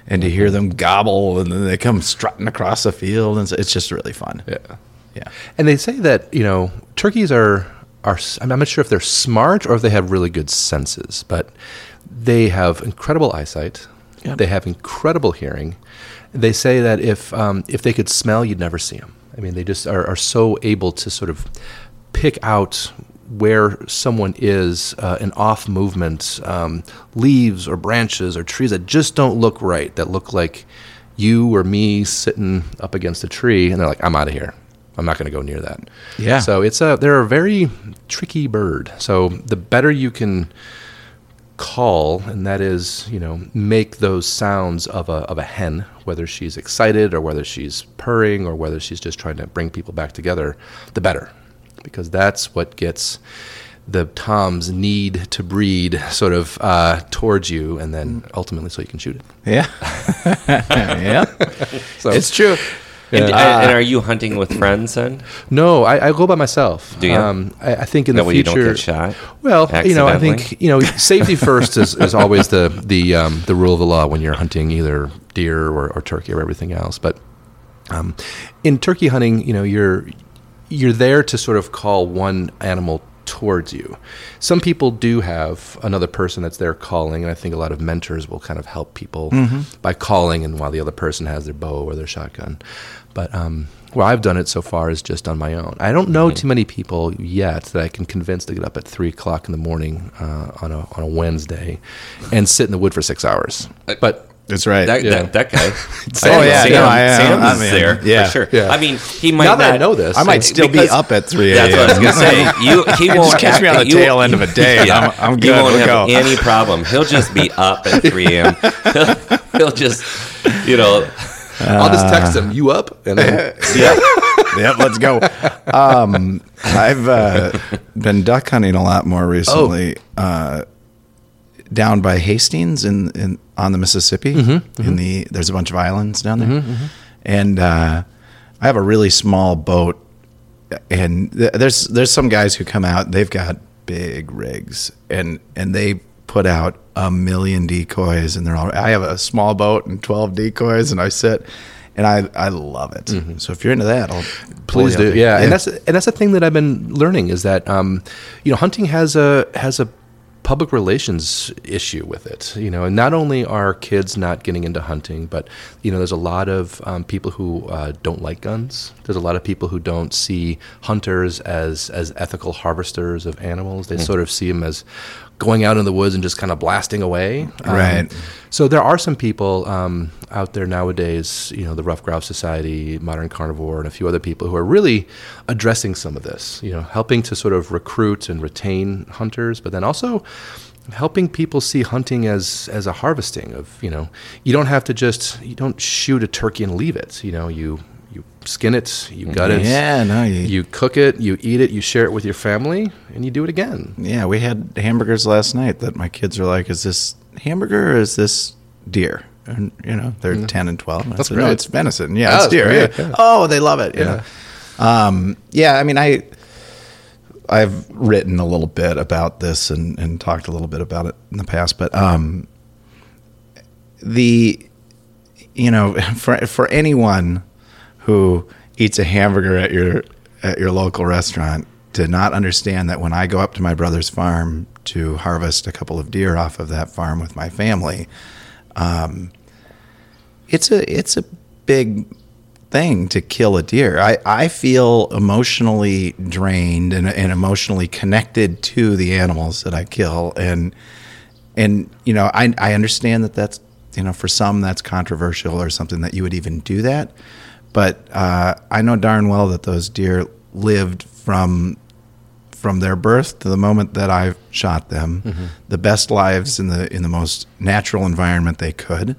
and to hear them gobble, and then they come strutting across the field, and so it's just really fun. yeah. yeah. And they say that you know turkeys are are. s- I'm not sure if they're smart or if they have really good senses, but they have incredible eyesight. Yep. They have incredible hearing. They say that if um, if they could smell, you'd never see them. I mean, they just are, are so able to sort of pick out where someone is, uh, an off movement, um, leaves or branches or trees that just don't look right, that look like you or me sitting up against a tree, and they're like, "I'm out of here. I'm not going to go near that." Yeah. So it's a they're a very tricky bird. So the better you can call, and that is, you know, make those sounds of a of a hen, whether she's excited or whether she's purring or whether she's just trying to bring people back together, the better, because that's what gets the toms need to breed sort of uh, towards you, and then ultimately so you can shoot it. Yeah, yeah, So it's true. And, Uh, and are you hunting with friends then? No, I, I go by myself. Do you? Um, I, I think in That the way you future, don't get shot. Well, you know, I think you know, safety first is, is always the the um, the rule of the law when you're hunting either deer or, or turkey or everything else. But um, in turkey hunting, you know, you're you're there to sort of call one animal towards you. Some people do have another person that's there calling, and I think a lot of mentors will kind of help people by calling, and while the other person has their bow or their shotgun. But um, where I've done it so far is just on my own. I don't know too many people yet that I can convince to get up at three o'clock in the morning uh, on a on a Wednesday and sit in the wood for six hours. But That's right. That, Yeah. that, that guy. Oh, yeah, Sam, no, I am. Sam I'm is in. there Yeah. for sure. Yeah. I mean, he might now not I know this, I might still be up at three That's what I was a.m. gonna say. You, he won't Just catch me on the you- tail end of a day. and I'm, I'm He good. won't We'll have go. any problem. He'll just be up at 3 a.m. He'll, he'll just, you know, I'll just text him. "You up?" And then, yeah. yep, let's go. Um, I've uh, been duck hunting a lot more recently. Uh, down by Hastings in, in on the Mississippi. Mm-hmm, in mm-hmm. the there's a bunch of islands down there, mm-hmm, and uh, I have a really small boat, and th- there's there's some guys who come out. They've got big rigs, and and they put out a million decoys, and they're all. I have a small boat and twelve decoys, and I sit. And I, I love it. So if you're into that, I'll Please do, up. yeah. And that's and that's the thing that I've been learning is that um, you know hunting has a has a public relations issue with it. You know, and not only are kids not getting into hunting, but you know, there's a lot of um, people who uh, don't like guns. There's a lot of people who don't see hunters as as ethical harvesters of animals. They sort of see them as going out in the woods and just kind of blasting away. Um, Right. so there are some people um, out there nowadays, you know, the Ruffed Grouse Society, Modern Carnivore, and a few other people who are really addressing some of this. You know, helping to sort of recruit and retain hunters, but then also helping people see hunting as as a harvesting of. You know, you don't have to just you don't shoot a turkey and leave it. You know, you you skin it, you gut it, Yeah, no, you, you cook it, you eat it, you share it with your family, and you do it again. Yeah, we had hamburgers last night that my kids are like, "Is this hamburger or is this deer?" And you know, they're ten and twelve. And I. That's said, No, it's venison. Yeah, Oh, it's deer. Yeah. yeah. Oh, they love it. Yeah. Um, yeah, I mean, I I've written a little bit about this and, and talked a little bit about it in the past, but um, the you know for for anyone who eats a hamburger at your at your local restaurant to not understand that when I go up to my brother's farm to harvest a couple of deer off of that farm with my family, um, it's a it's a big thing to kill a deer. I, I feel emotionally drained and, and emotionally connected to the animals that I kill and and you know I I understand that that's you know for some that's controversial or something that you would even do that, but uh, I know darn well that those deer lived from from their birth to the moment that I shot them, the best lives in the in the most natural environment they could.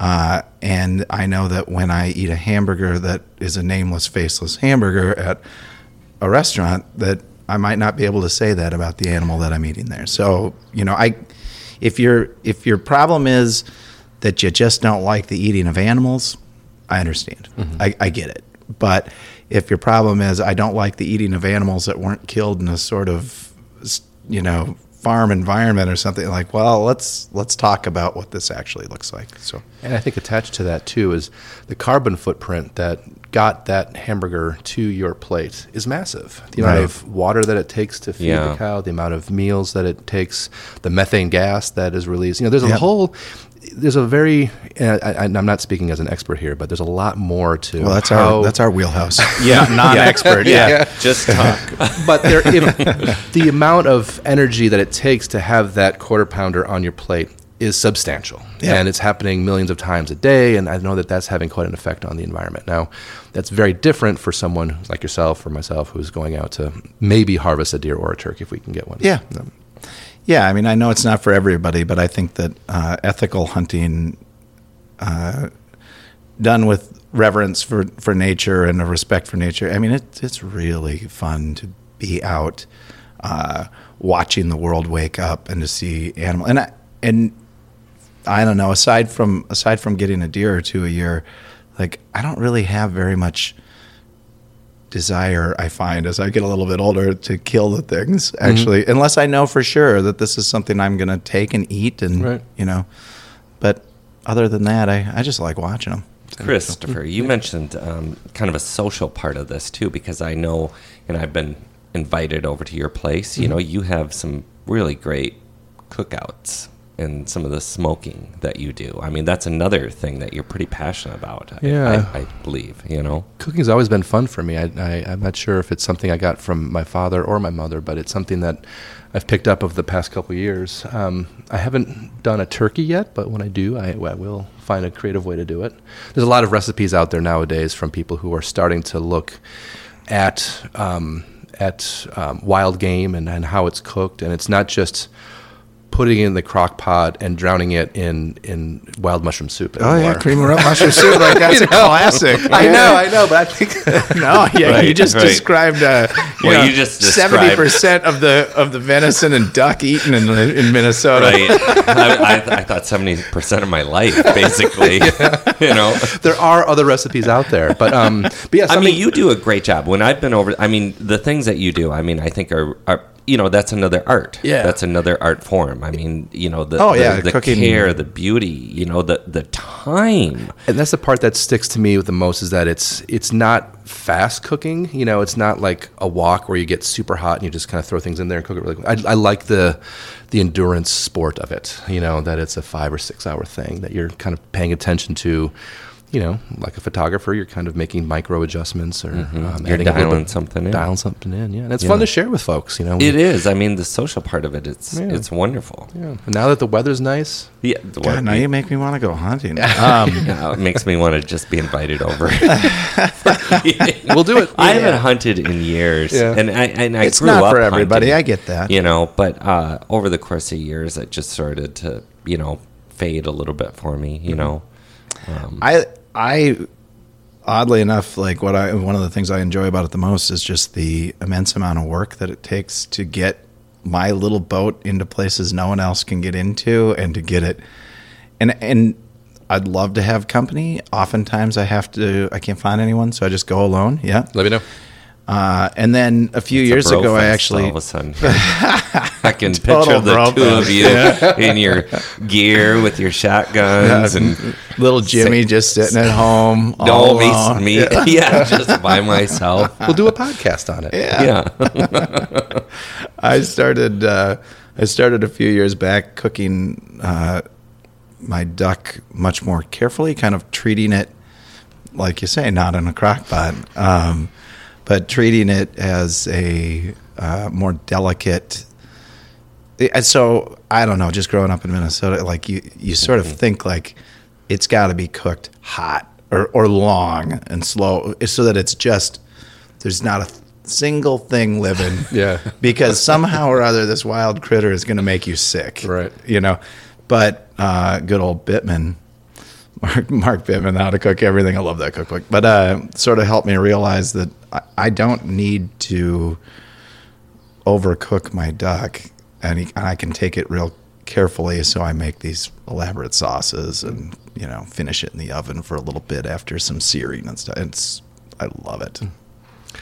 Uh, and I know that when I eat a hamburger that is a nameless, faceless hamburger at a restaurant, that I might not be able to say that about the animal that I'm eating there. So you know, I if your if your problem is that you just don't like the eating of animals, I understand. Mm-hmm. I, I get it. But if your problem is I don't like the eating of animals that weren't killed in a sort of you know farm environment or something like, well, let's let's talk about what this actually looks like. So And I think attached to that too is the carbon footprint that got that hamburger to your plate is massive. The amount of water that it takes to feed Yeah. the cow, the amount of meals that it takes, the methane gas that is released. You know, there's a Yep. whole, there's a very I, I, I'm not speaking as an expert here, but there's a lot more to. well, that's how, our that's our wheelhouse. Yeah, non-expert. Yeah, just talk. but there, if, the amount of energy that it takes to have that quarter pounder on your plate is substantial, Yeah. and it's happening millions of times a day. And I know that that's having quite an effect on the environment. Now, that's very different for someone like yourself or myself who's going out to maybe harvest a deer or a turkey if we can get one. Yeah. Yeah, I mean, I know it's not for everybody, but I think that uh, ethical hunting, uh, done with reverence for, for nature and a respect for nature, I mean, it, it's really fun to be out uh, watching the world wake up and to see animal and I, and I don't know. Aside from aside from getting a deer or two a year, like I don't really have very much desire I find as I get a little bit older to kill the things mm-hmm. actually unless I know for sure that this is something I'm going to take and eat and Right. you know. But other than that I, I just like watching them Christopher, mm-hmm. you mentioned um, kind of a social part of this too, because I know, and I've been invited over to your place. You mm-hmm. know, you have some really great cookouts and some of the smoking that you do. I mean, that's another thing that you're pretty passionate about. I- Yeah. I, I believe. You know, Cooking's always been fun for me. I, I, I'm not sure if it's something I got from my father or my mother, but it's something that I've picked up over the past couple of years. Um, I haven't done a turkey yet, but when I do, I, I will find a creative way to do it. There's a lot of recipes out there nowadays from people who are starting to look at um, at um, wild game and, and how it's cooked, and it's not just putting it in the crock pot and drowning it in in wild mushroom soup. Oh yeah, anymore. cream of mushroom soup. Like that's a classic. I know, I know, but I think No, yeah, you just right. described. Uh, you Well, know, you just 70% of the of the venison and duck eaten in in Minnesota. Right. I, I, I thought seventy percent of my life, basically. You know. there are other recipes out there, but um, but yeah, I mean, you do a great job. When I've been over, I mean, the things that you do, I mean, I think are, are you know, that's another art. Yeah. that's another art form. I mean, you know, the Oh, the, yeah, the cooking- care, the beauty, you know, the the time. and that's the part that sticks to me with the most is that it's it's not fast cooking. You know, it's not like a wok where you get super hot and you just kind of throw things in there and cook it really. quick. I, I like the the endurance sport of it. You know, that it's a five or six hour thing that you're kind of paying attention to. You know, like a photographer, you're kind of making micro adjustments or um, Mm-hmm. You're adding dialing bit- something in. dialing something in. Yeah, and it's fun to share with folks. You know, It is. I mean, the social part of it, it's Yeah. it's wonderful. Yeah. And now that the weather's nice, Yeah, the God, what- now you make me want to go hunting. Um, yeah, it makes me want to just be invited over. we'll do it. I haven't hunted in years, Yeah. and I and I it's grew not up for everybody. hunting, I get that. you know. But uh, over the course of years, it just started to you know fade a little bit for me. Mm-hmm. You know, I I oddly enough, like what I one of the things I enjoy about it the most is just the immense amount of work that it takes to get my little boat into places no one else can get into and to get it and and I'd love to have company. Oftentimes I have to I can't find anyone, so I just go alone. Yeah. Let me know. Uh, and then a few It's years bro ago I actually all of a sudden. I can picture the bro two of fest. you in your gear with your shotguns and little Jimmy Say- just sitting at home. no all me, alone. me yeah. just by myself. We'll do a podcast on it. Yeah. I started. Uh, I started a few years back cooking uh, my duck much more carefully, kind of treating it like you say, not in a crock pot, um, but treating it as a uh, more delicate. And so I don't know. Just growing up in Minnesota, like you, you sort of think like it's got to be cooked hot or or long and slow, so that it's just there's not a single thing living. Yeah. because somehow or other this wild critter is going to make you sick. Right. You know, but uh, good old Bittman. Mark, Mark Bittman, how to cook everything. I love that cookbook. But uh, sort of helped me realize that I, I don't need to overcook my duck, and, he, and I can take it real carefully. So I make these elaborate sauces, and you know, finish it in the oven for a little bit after some searing and stuff. It's I love it.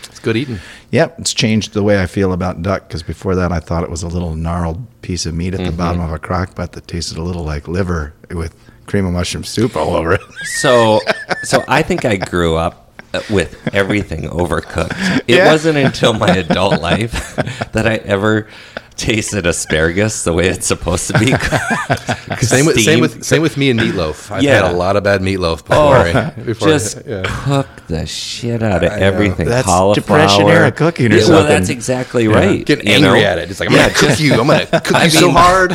It's good eating. Yep, it's changed the way I feel about duck because before that I thought it was a little gnarled piece of meat at the bottom of a crock pot that tasted a little like liver with cream of mushroom soup all over it. So, so I think I grew up with everything overcooked. It Yeah. wasn't until my adult life that I ever tasted asparagus the way it's supposed to be. Same with, same with same with me and meatloaf. I've Yeah. had a lot of bad meatloaf oh, before. Oh, I- before I- just yeah. cook the shit out of I know. everything. That's Cauliflower. Depression era cooking or Yeah, Well, that's exactly right. Getting you angry know? at it. It's like I'm gonna cook you. I'm gonna cook you so hard.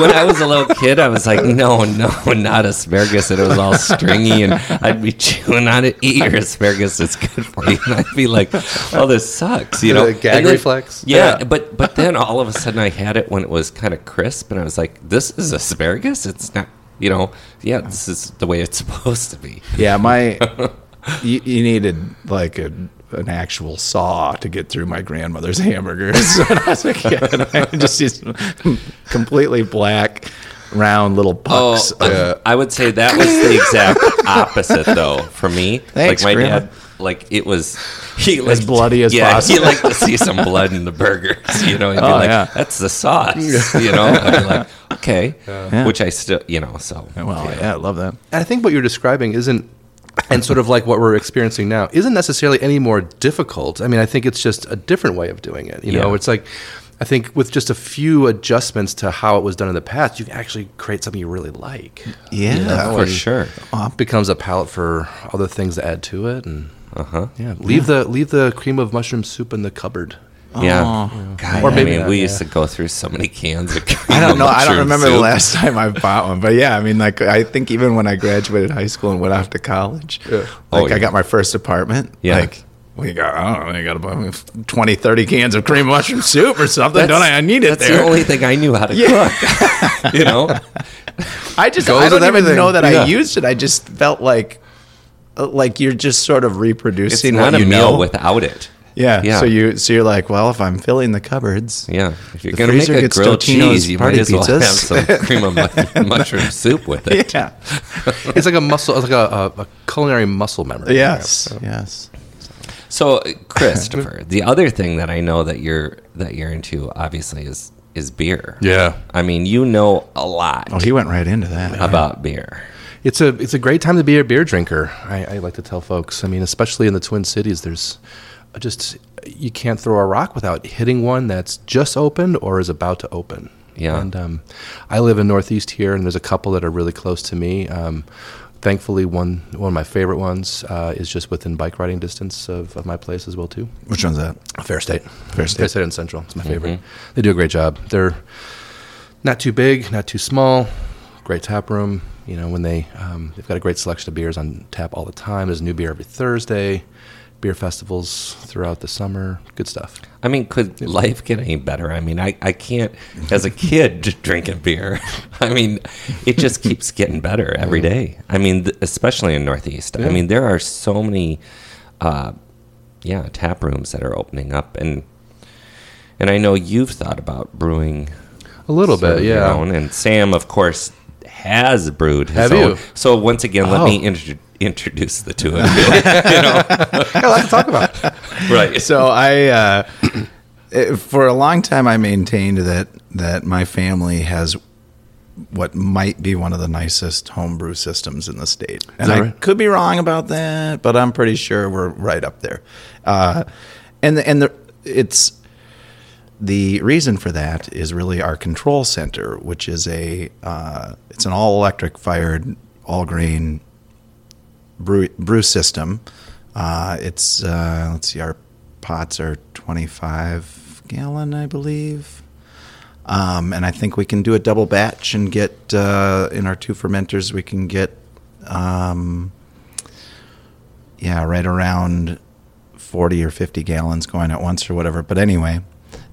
when I was a little kid, I was like, no, no, not asparagus. And it was all stringy, and I'd be chewing on it. Eat your asparagus; it's good for you. And I'd be like, oh, this sucks, you know. The gag then- reflex? Yeah, Yeah. but but then all of a sudden I had it when it was kind of crisp, and I was like, this is asparagus. It's not, you know. Yeah, this is the way it's supposed to be. Yeah, my you, you needed like a an actual saw to get through my grandmother's hamburgers when I was a kid. I just these completely black, round little oh, pucks. Oh, of- I would say that was the exact opposite, though, for me. Thanks, like my Grandma. dad, like it was he As liked- bloody as yeah, possible. He liked to see some blood in the burgers. You know, he'd be Oh, like, yeah. "That's the sauce." You know, I'd be like, "Okay," Yeah. which I still, you know, so well, yeah, I love that. And I think what you're describing isn't, and sort of like what we're experiencing now, isn't necessarily any more difficult. I mean, I think it's just a different way of doing it. You know, Yeah. it's like, I think with just a few adjustments to how it was done in the past, you can actually create something you really like. Yeah, You know, for sure. It becomes a palette for other things to add to it, and Uh huh. yeah, leave the leave the cream of mushroom soup in the cupboard. Yeah. Oh. God, Or I maybe mean, not, we yeah. used to go through so many cans of cream. I don't know. I don't mushroom remember the last time I bought one, but yeah, I mean, like I think even when I graduated high school and went off to college, Yeah. like Oh, I got my first apartment. Yeah. Like We got, I don't know, you got about 20, 30 cans of cream mushroom soup or something, don't I? I need it That's there. the only thing I knew how to cook. you know, I just, Goes I don't even everything. know that Yeah. I used it. I just felt like, like you're just sort of reproducing it's reproducing not what a you meal know. without it. yeah. yeah. So you, so you're like, well, if I'm filling the cupboards, Yeah, if you're The gonna make a gets grilled Totino's cheese, you party might as well pizzas. have some cream of mu- mushroom soup with it. yeah, It's like a muscle, it's like a, a, a culinary muscle memory. yes, yes. So, uh, Christopher, the other thing that I know that you're that you're into, obviously, is is beer. Yeah. I mean, you know a lot Oh, he went right into that. about beer. It's a it's a great time to be a beer drinker. I, I like to tell folks. I mean, especially in the Twin Cities, there's just you can't throw a rock without hitting one that's just opened or is about to open. Yeah. And um, I live in Northeast here, and there's a couple that are really close to me. Um, thankfully, one one of my favorite ones uh, is just within bike riding distance of, of my place as well too. Which one's that? Fair State. Fair State. Fair State and Central. It's my favorite. They do a great job. They're not too big, not too small. Great tap room. You know, when they um, they've got a great selection of beers on tap all the time. There's new beer every Thursday. Beer festivals throughout the summer. Good stuff. I mean, could life get any better? I mean, I, I can't, as a kid, drinking beer. I mean, it just keeps getting better every day. I mean, th- especially in Northeast. I mean, there are so many, uh, yeah, tap rooms that are opening up, and and I know you've thought about brewing A little bit, yeah. and Sam, of course, has brewed his Have own. you? So once again, let Oh. me intro- introduce the two of you. you know, Got a lot to talk about. right? so I, uh, for a long time, I maintained that that my family has what might be one of the nicest homebrew systems in the state, and that I right? could be wrong about that, but I'm pretty sure we're right up there. Uh, and the, and the it's the reason for that is really our control center, which is a uh, it's an all electric fired all grain brew, brew system. Uh, it's uh, let's see, our pots are 25 gallon, I believe. Um, and I think we can do a double batch and get uh, in our two fermenters. We can get, um, yeah, right around 40 or 50 gallons going at once or whatever. But anyway,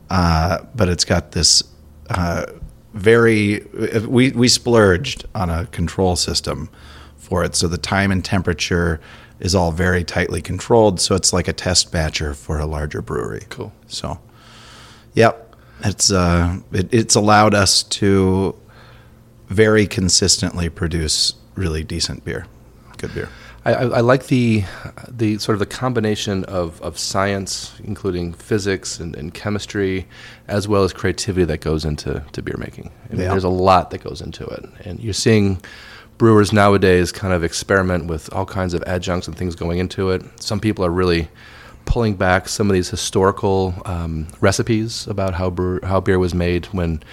uh, but it's got this uh, very we we splurged on a control system for it, so the time and temperature is all very tightly controlled. So it's like a test batcher for a larger brewery. Cool. So, yep, it's uh, it, it's allowed us to very consistently produce really decent beer, good beer. I, I, like the the sort of the combination of, of science, including physics and, and chemistry, as well as creativity that goes into to beer making. I mean, Yeah. There's a lot that goes into it, and you're seeing brewers nowadays kind of experiment with all kinds of adjuncts and things going into it. Some people are really pulling back some of these historical um, recipes about how brew, how beer was made when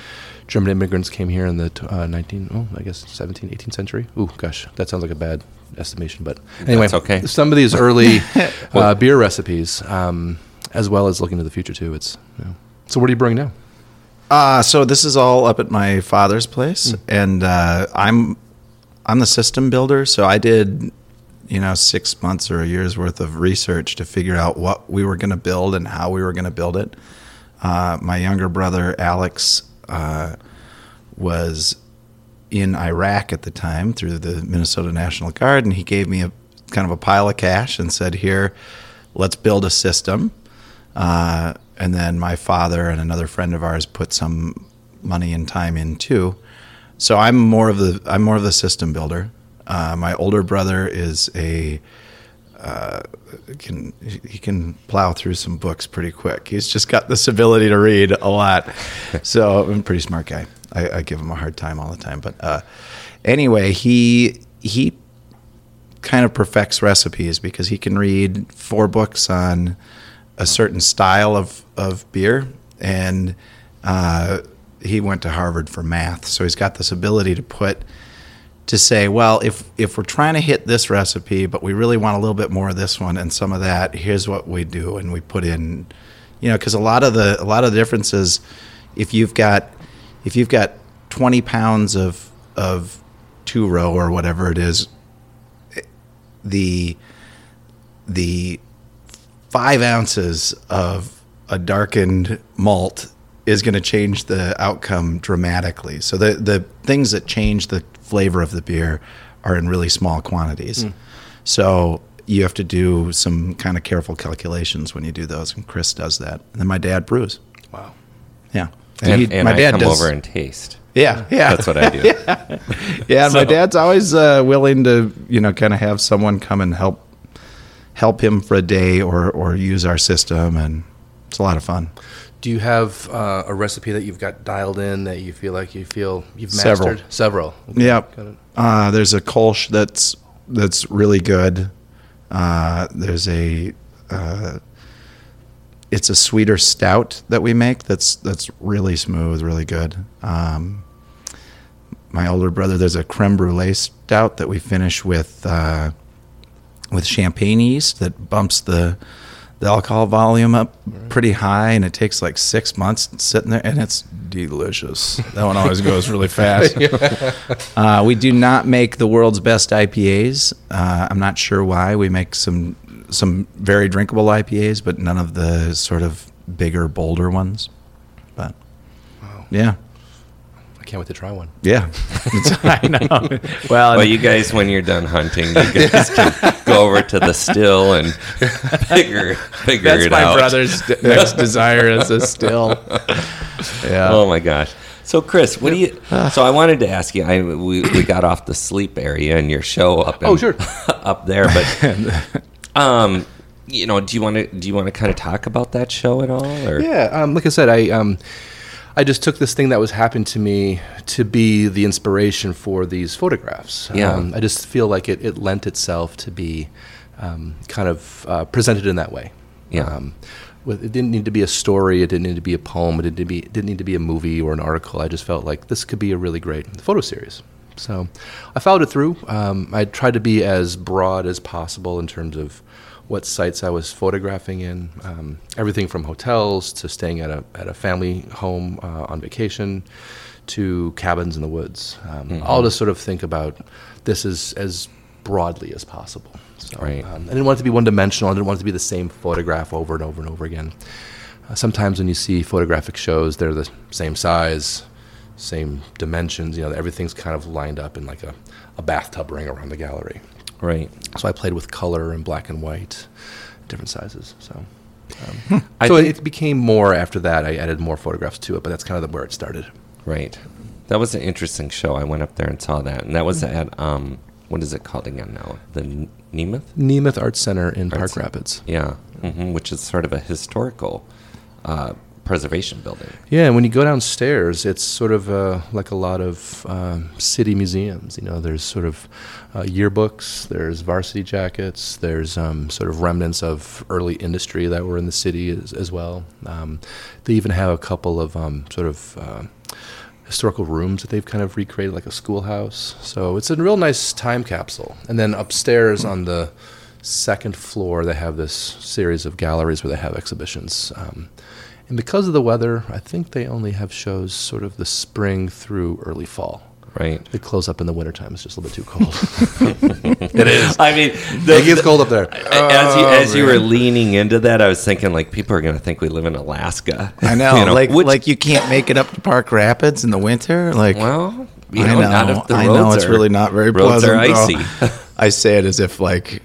German immigrants came here in the uh, 19, oh, I guess 17, 18th century. Ooh, gosh, that sounds like a bad estimation, but anyway, That's okay. Some of these early uh, beer recipes, um, as well as looking to the future too. It's you know. so. What are you brewing now? Uh, so this is all up at my father's place, and uh, I'm I'm the system builder. So I did, you know, six months or a year's worth of research to figure out what we were going to build and how we were going to build it. Uh, my younger brother Alex uh, was in Iraq at the time through the Minnesota National Guard, and he gave me a kind of a pile of cash and said, "Here, let's build a system." Uh, and then my father and another friend of ours put some money and time in too. So I'm more of the I'm more of the system builder. Uh, my older brother is a uh, can he can plow through some books pretty quick. He's just got this ability to read a lot. So I'm a pretty smart guy. I, I give him a hard time all the time. But uh, anyway, he he kind of perfects recipes because he can read four books on a certain style of, of beer and uh, he went to Harvard for math so he's got this ability to put to say well if if we're trying to hit this recipe but we really want a little bit more of this one and some of that here's what we do and we put in you know because a lot of the a lot of the differences if you've got if you've got 20 pounds of of two row or whatever it is the the five ounces of a darkened malt is going to change the outcome dramatically. So the the things that change the flavor of the beer are in really small quantities. Hmm. So you have to do some kind of careful calculations when you do those, and Chris does that. And then my dad brews. Wow. Yeah, And, he- and I come over and taste. yeah, yeah, That's what I do. yeah, and my dad's always uh, willing to, you know, kind of have someone come and help help him for a day or or use our system, and it's a lot of fun. Do you have uh, a recipe that you've got dialed in that you feel like you feel you've mastered? Several. Okay, Yeah, uh, there's a Kolsch that's that's really good. Uh, there's a uh, it's a sweeter stout that we make that's that's really smooth, really good. Um, my older brother, there's a creme brulee stout that we finish with uh, with champagne yeast that bumps the the alcohol volume up pretty high, and it takes like six months sitting there, and it's delicious. That one always goes really fast. Uh, we do not make the world's best IPAs. Uh, I'm not sure why. We make some some very drinkable IPAs, but none of the sort of bigger, bolder ones. But yeah, I can't wait to try one. yeah, I know. Well, Well, you guys, when you're done hunting, you guys can go over to the still and figure figure that's it my brother's d- next desire is a still. Yeah. Oh my gosh. So Chris, what do you? So I wanted to ask you. I we, we got off the sleep area in your show up. In, Oh, sure. up there, but um, you know, do you want to do you want to kind of talk about that show at all? Or Yeah, um, like I said, I um, I just took this thing that was happening to me to be the inspiration for these photographs. Yeah. Um, I just feel like it, it lent itself to be um, kind of uh, presented in that way. Yeah. Um, with, it didn't need to be a story. It didn't need to be a poem. It didn't be, it didn't need to be a movie or an article. I just felt like this could be a really great photo series. So I followed it through. Um, I tried to be as broad as possible in terms of what sites I was photographing in. Um, everything from hotels to staying at a, at a family home uh, on vacation to cabins in the woods. Um, All to sort of think about this as, as broadly as possible. So, Right. um, I didn't want it to be one dimensional. I didn't want it to be the same photograph over and over and over again. Uh, sometimes when you see photographic shows, they're the same size, same dimensions. You know, everything's kind of lined up in like a, a bathtub ring around the gallery. right. So I played with color and black and white, different sizes. So, I so think- it became more after that. I added more photographs to it, but that's kind of where it started. Right. That was an interesting show. I went up there and saw that, and that was Mm-hmm. at um, what is it called again now? The N- Nemeth. Nemeth Art Center in Park Rapids. Yeah, hmm which is sort of a historical uh, preservation building. Yeah, and when you go downstairs, it's sort of uh, like a lot of um, city museums. You know, there's sort of uh, yearbooks, there's varsity jackets, there's um, sort of remnants of early industry that were in the city as, as well. Um, they even have a couple of um, sort of uh, historical rooms that they've kind of recreated, like a schoolhouse. So it's a real nice time capsule. And then upstairs on the second floor, they have this series of galleries where they have exhibitions. Um, and because of the weather, I think they only have shows sort of the spring through early fall. Right. They close up in the wintertime. It's just a little bit too cold. It is. I mean, the, it gets cold up there. as you as you were oh, leaning into that, I was thinking like people are going to think we live in Alaska. I know, You like which- like you can't make it up to Park Rapids in the winter. Like, well, you I know, know, not if the I know it's are- really not very roads pleasant. are icy. I say it as if like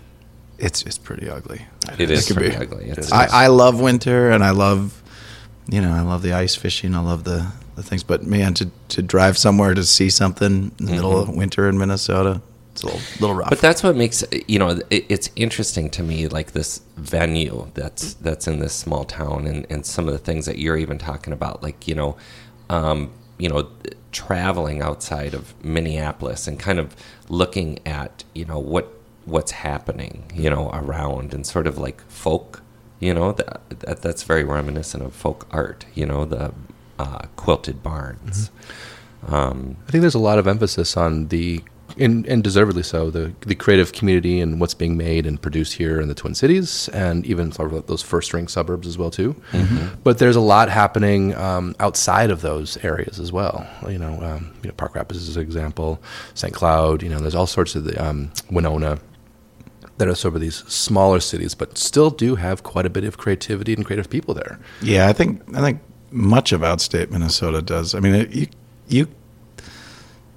it's it's pretty ugly. it is could pretty be. ugly. It's, I, I love winter and I love, you know, I love the ice fishing. I love the, the things. But man, to, to drive somewhere to see something in the middle of winter in Minnesota, it's a little, little rough. Mm-hmm. But that's what makes you know it, it's interesting to me, like this venue that's that's in this small town, and, and some of the things that you're even talking about, like you know, um, you know, traveling outside of Minneapolis and kind of looking at you know what what's happening, you know, around and sort of like folk, you know, that, that that's very reminiscent of folk art, you know, the uh, quilted barns. Um, I think there's a lot of emphasis on the, and, and deservedly so, the, the creative community and what's being made and produced here in the Twin Cities, and even those first ring suburbs as well too. But there's a lot happening um, outside of those areas as well. You know, um, you know, Park Rapids is an example, St. Cloud. You know, there's all sorts of the um, Winona. That are sort of these smaller cities, but still do have quite a bit of creativity and creative people there. Yeah, I think I think much of outstate Minnesota does. I mean, it, you you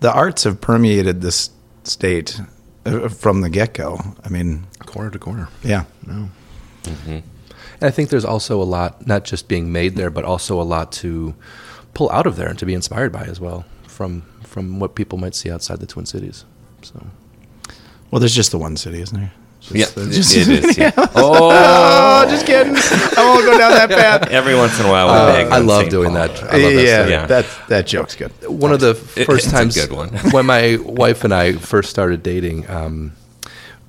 the arts have permeated this state uh, from the get go. I mean, Corner to corner. yeah, No. And I think there's also a lot, not just being made there, but also a lot to pull out of there and to be inspired by as well from from what people might see outside the Twin Cities. So well, there's just the one city, isn't there? Yeah, Just- it, is. Yeah. Oh, just kidding. I won't go down that path. Every once in a while, we Uh, I on love St. doing Paul. that. I love that yeah, stuff. Yeah. that that joke's good. one of the It- first it's a times good one. when my wife and I first started dating, um,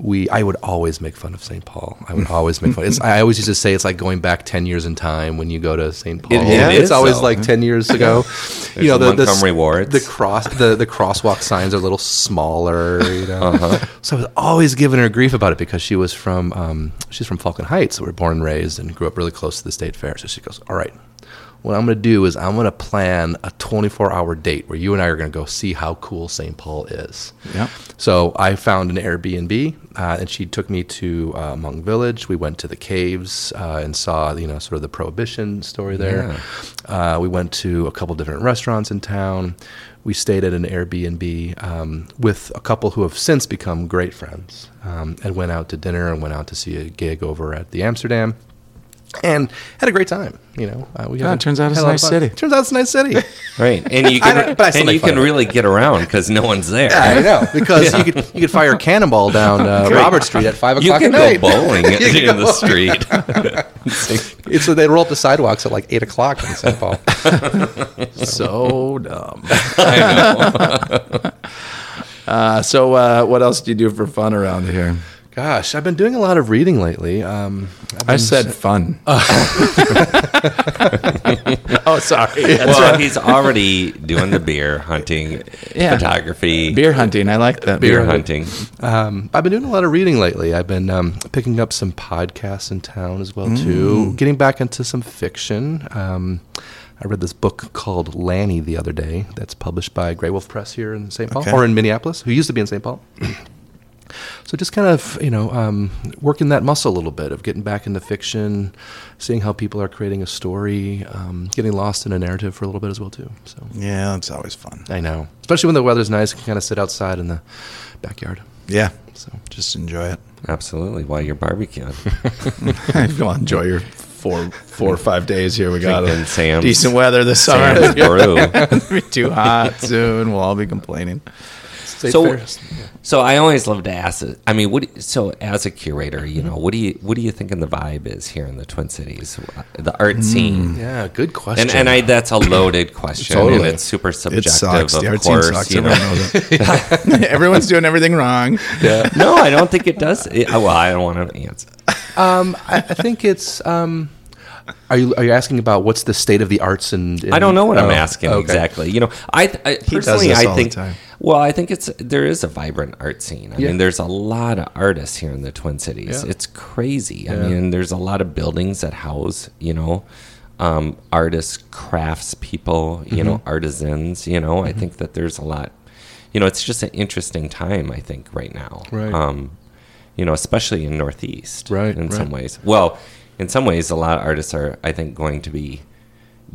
we I would always make fun of St. Paul. I would always make fun. It's, I always used to say it's like going back ten years in time when you go to St. Paul. It- it it's always though. like ten years ago. There's the Montgomery wards. the cross the, the crosswalk signs are a little smaller. You know, Uh-huh. so I was always giving her grief about it because she was from um, she's from Falcon Heights. We were born and raised and grew up really close to the state fair. So she goes, "All right, what I'm going to do is I'm going to plan a 24 hour date where you and I are going to go see how cool St. Paul is." Yep. So I found an Airbnb, uh, and she took me to uh, Hmong Village. We went to the caves uh, and saw, you know, sort of the Prohibition story there. Uh, we went to a couple different restaurants in town. We stayed at an Airbnb um, with a couple who have since become great friends, um, and went out to dinner and went out to see a gig over at the Amsterdam. And had a great time, you know. Uh, we Yeah, had it turns out it's a nice of fun. city. Turns out it's a nice city. Right, and you can don't- I and you can really get around because no one's there. I know because you could you could fire a cannonball down uh, Robert Street at five You o'clock can at go night. bowling You can in go the street. It's so they roll up the sidewalks at like eight o'clock in St. Paul. so dumb. uh, so, uh, what else do you do for fun around here? Gosh, I've been doing a lot of reading lately. Um, I've I been- said fun. oh, sorry. That's well, right. he's already doing the beer hunting, Yeah. photography, beer hunting. I like that. beer hunting. hunting. um, I've been doing a lot of reading lately. I've been um, picking up some podcasts in town as well too. Getting back into some fiction. Um, I read this book called Lanny the other day. That's published by Graywolf Press here in St. Paul Okay. or in Minneapolis, who used to be in St. Paul. So just kind of you know um, working that muscle a little bit of getting back into fiction, seeing how people are creating a story, um, getting lost in a narrative for a little bit as well too. So Yeah, it's always fun. I know, especially when the weather's nice, you can kind of sit outside in the backyard. Yeah, So just enjoy it. Absolutely, while you're barbecuing. Go enjoy your four, four or five days here. We got Drinking Sam's- decent weather this summer. Sam's brew. It'll be too hot soon. We'll all be complaining. State So- fairs. So I always love to ask. it- I mean, what? So as a curator, you know, what do you what do you think in the vibe is here in the Twin Cities, the art scene? yeah, good question. And, and I that's a loaded question, Totally. and it's super subjective. It subjective. sucks. Of The art scene sucks. you Everyone know. knows it. Everyone's doing everything wrong. no, I don't think it does. It- well, I don't want to answer. um, I, I think it's. Um, are you are you asking about what's the state of the arts and? I don't know what I'm oh, asking okay. exactly. You know, I, I does personally, this I all the think. Well, I think it's there is a vibrant art scene. I Yeah. mean, there's a lot of artists here in the Twin Cities. Yeah. It's crazy. I mean, there's a lot of buildings that house, you know, um, artists, crafts people, you Mm-hmm. know, artisans. You know, I think that there's a lot. You know, it's just an interesting time. I think right now. Right. Um, you know, especially in Northeast. Right, In some ways. Well, in some ways, a lot of artists are, I think, going to be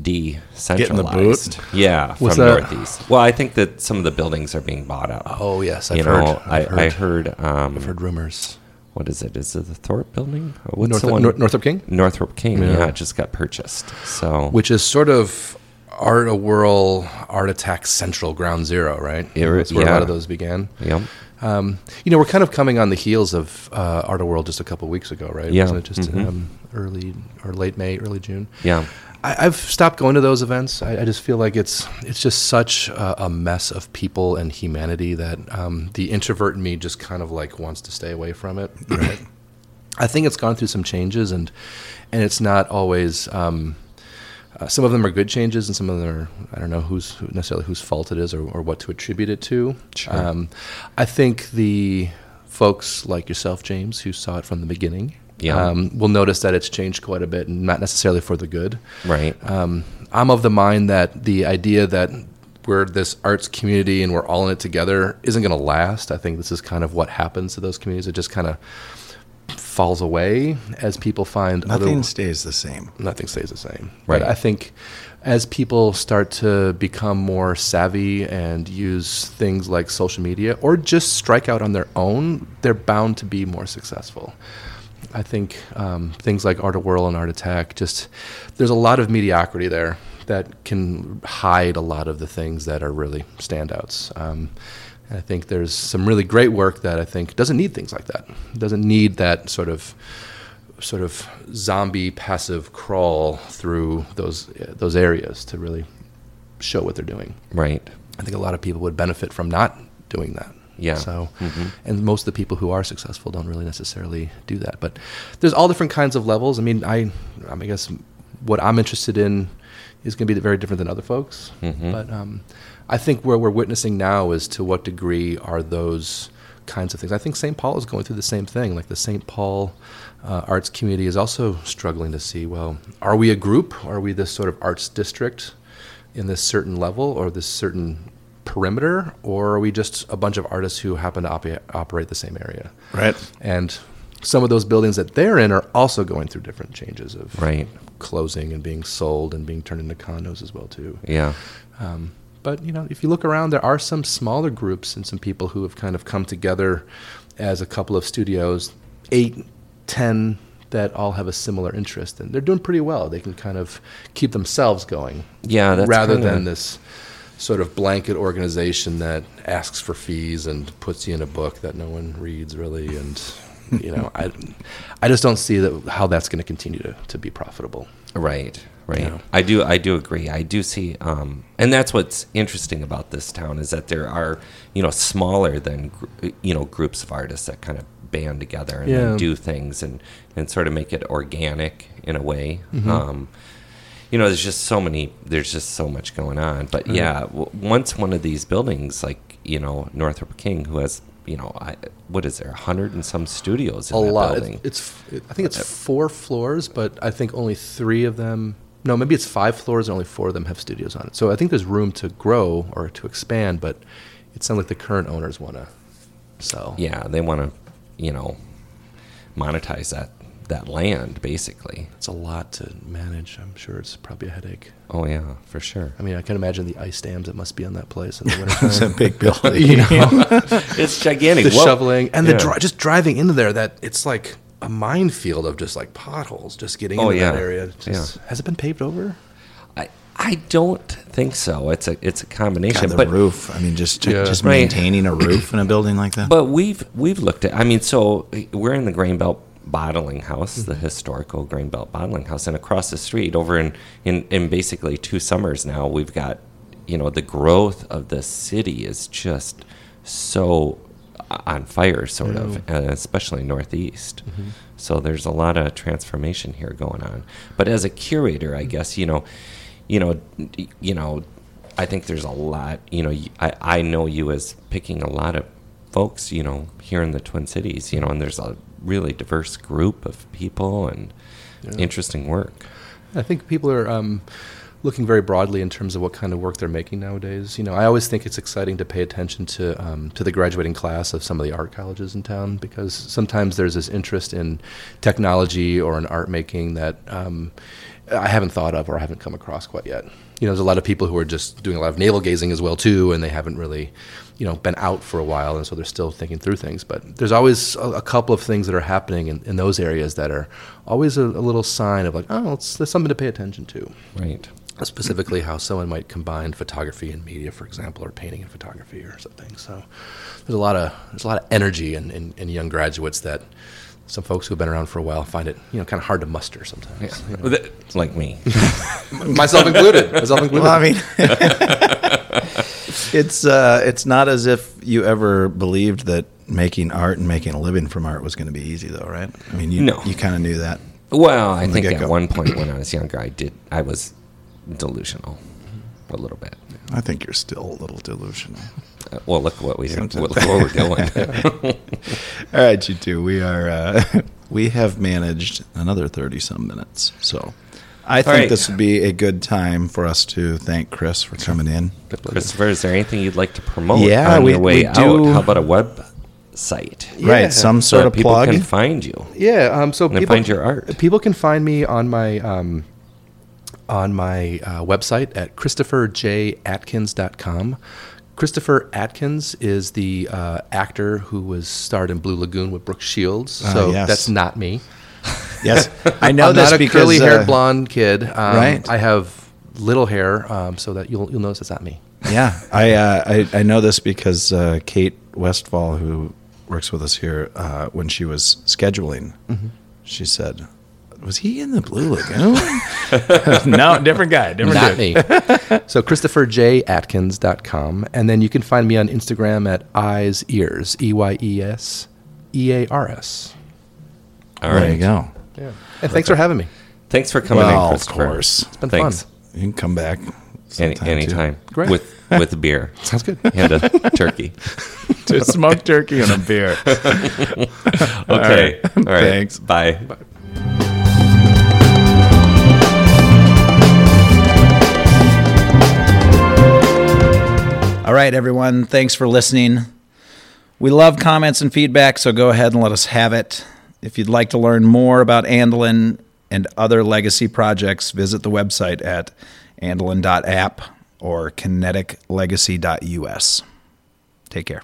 decentralized. Yeah, from What's that? Northeast. Well, I think that some of the buildings are being bought up. Oh yes, I've you heard. know, I've I, I heard. heard. Um, I've heard rumors. What is it? Is it the Thorp Building? What's North, the one? Nor- Northrup King, Northrup King. Yeah. Yeah. it just got purchased. So which is sort of Art-A-Whirl, Art Attack Central, Ground Zero, right? It- That's where a lot of those began. Yep. Um, you know, we're kind of coming on the heels of uh, Art-A-Whirl just a couple weeks ago, right? Yeah. Wasn't it just Mhm. um, early or late May, early June? Yeah. I, I've stopped going to those events. I, I just feel like it's it's just such a, a mess of people and humanity that um, the introvert in me just kind of like wants to stay away from it. Right? I think it's gone through some changes, and and it's not always. Um, uh, some of them are good changes, and some of them are I don't know who's who necessarily whose fault it is or, or what to attribute it to. Um, I think the folks like yourself, James, who saw it from the beginning, Yeah. um, will notice that it's changed quite a bit, and not necessarily for the good. Right. Um, I'm of the mind that the idea that we're this arts community and we're all in it together isn't going to last. I think this is kind of what happens to those communities. It just kind of falls away as people find Nothing other, stays the same. nothing stays the same. Right. But I think as people start to become more savvy and use things like social media or just strike out on their own, they're bound to be more successful. I think um, things like Art-A-Whirl and Art Attack, just there's a lot of mediocrity there that can hide a lot of the things that are really standouts. Um, I think there's some really great work that I think doesn't need things like that. Doesn't need that sort of sort of zombie passive crawl through those those areas to really show what they're doing. Right. I think a lot of people would benefit from not doing that. Yeah. So, Mhm. and most of the people who are successful don't really necessarily do that. But there's all different kinds of levels. I mean, I, I mean, I guess what I'm interested in is going to be very different than other folks. Mhm. But um, I think where we're witnessing now is to what degree are those kinds of things. I think St. Paul is going through the same thing. Like the St. Paul uh, arts community is also struggling to see, well, are we a group? Are we this sort of arts district in this certain level or this certain perimeter? Or are we just a bunch of artists who happen to op- operate the same area? Right. And some of those buildings that they're in are also going through different changes of Right. closing and being sold and being turned into condos as well too. Yeah. Um, but you know, if you look around, there are some smaller groups and some people who have kind of come together as a couple of studios, eight, ten, that all have a similar interest, and they're doing pretty well. They can kind of keep themselves going, Yeah. Rather than this sort of blanket organization that asks for fees and puts you in a book that no one reads really, and you know, I, I just don't see that how that's going to continue to to be profitable. Right, right. You know? I do, I do agree. I do see, um, and that's what's interesting about this town is that there are, you know, smaller than, you know, groups of artists that kind of band together and then Yeah. do things and and sort of make it organic in a way. Mm-hmm. Um, you know, there's just so many, there's just so much going on. But mm-hmm. yeah, w- once one of these buildings, like you know, Northrup King, who has, you know, I, what is there, a hundred and some studios in a lot. building. It's, it's I think it's four floors, but I think only three of them. No, maybe it's five floors and only four of them have studios on it. So I think there's room to grow or to expand, but it sounds like the current owners want to sell. yeah, they want to, you know, monetize that that land basically. it's a lot to manage. I'm sure it's probably a headache. Oh yeah, for sure. I mean, I can imagine the ice dams that must be on that place in the It's a big building. you know, It's gigantic. the Whoa. shoveling and Yeah. the dri- just driving into there. That it's like a minefield of just like potholes. Just getting Oh, into that area. Just, Has it been paved over? I I don't think so. It's a it's a combination, God, the but roof. I mean, just Yeah. just Right. maintaining a roof in a building like that. but we've we've looked at. I mean, so we're in the Grain Belt Bottling House, the mm-hmm. historical Grain Belt Bottling House, and across the street, over in in in basically two summers now, we've got you know the growth of the city is just so uh, on fire, sort of, mm-hmm. uh, especially northeast. Mm-hmm. So there's a lot of transformation here going on. But as a curator, I guess you know, you know, you know, I think there's a lot. You know, I I know you as picking a lot of folks. You know, here in the Twin Cities. You know, and there's a really diverse group of people and interesting work. I think people are um, looking very broadly in terms of what kind of work they're making nowadays. You know, I always think it's exciting to pay attention to um, to the graduating class of some of the art colleges in town because sometimes there's this interest in technology or in art making that um, I haven't thought of or I haven't come across quite yet. You know, there's a lot of people who are just doing a lot of navel gazing as well too, and they haven't really, you know, been out for a while, and so they're still thinking through things. But there's always a, a couple of things that are happening in, in those areas that are always a, a little sign of like, oh, it's, there's something to pay attention to. Right. Specifically, how someone might combine photography and media, for example, or painting and photography or something. So there's a lot of there's a lot of energy in, in, in young graduates that some folks who have been around for a while find it you know kind of hard to muster sometimes. you know. Like me. Myself included. Myself included. Well, I mean, it's uh, it's not as if you ever believed that making art and making a living from art was going to be easy, though, right? I mean, you No. you kind of knew that. Well, I think at get-go. one point when I was younger, I did. I was delusional, a little bit. I think you're still a little delusional. Uh, well, look what we Sometimes. look what we're doing. All right, you two. We are uh, we have managed another thirty some minutes, so I think right. this would be a good time for us to thank Chris for coming in. Christopher, is there anything you'd like to promote Yeah, on we- your way we out? do- How about a web site. Right, some sort that of people plug. can find you. Yeah, um, so people find your art. People can find me on my um, on my uh, website at christopherjatkins.com. Christopher Atkins is the uh, actor who was starred in Blue Lagoon with Brooke Shields. Ah, So yes. that's not me. Yes, I know I'm this not a because curly-haired uh, blonde kid. Um, right. I have little hair, um, so that you'll you'll notice it's not me. Yeah, I, uh, I I know this because uh, Kate Westfall, who works with us here, uh, when she was scheduling, Mm-hmm. she said, "Was he in the Blue Lagoon?" no, different guy, different Not dude. me. so ChristopherJAtkins.com. And then you can find me on Instagram at eyes ears, E Y E S E A R S. All there you go. Yeah. And thanks for having me. Thanks for coming Well, in, of course, It's been Thanks. fun. you can come back Any, sometime, too. anytime. Great. With with beer Sounds good. and a turkey. to smoke turkey and a beer. Okay. All right. All right. Thanks. Bye. All right, everyone. Thanks for listening. We love comments and feedback, so go ahead and let us have it. If you'd like to learn more about Andelin and other legacy projects, visit the website at andelin.app or kineticlegacy.us. Take care.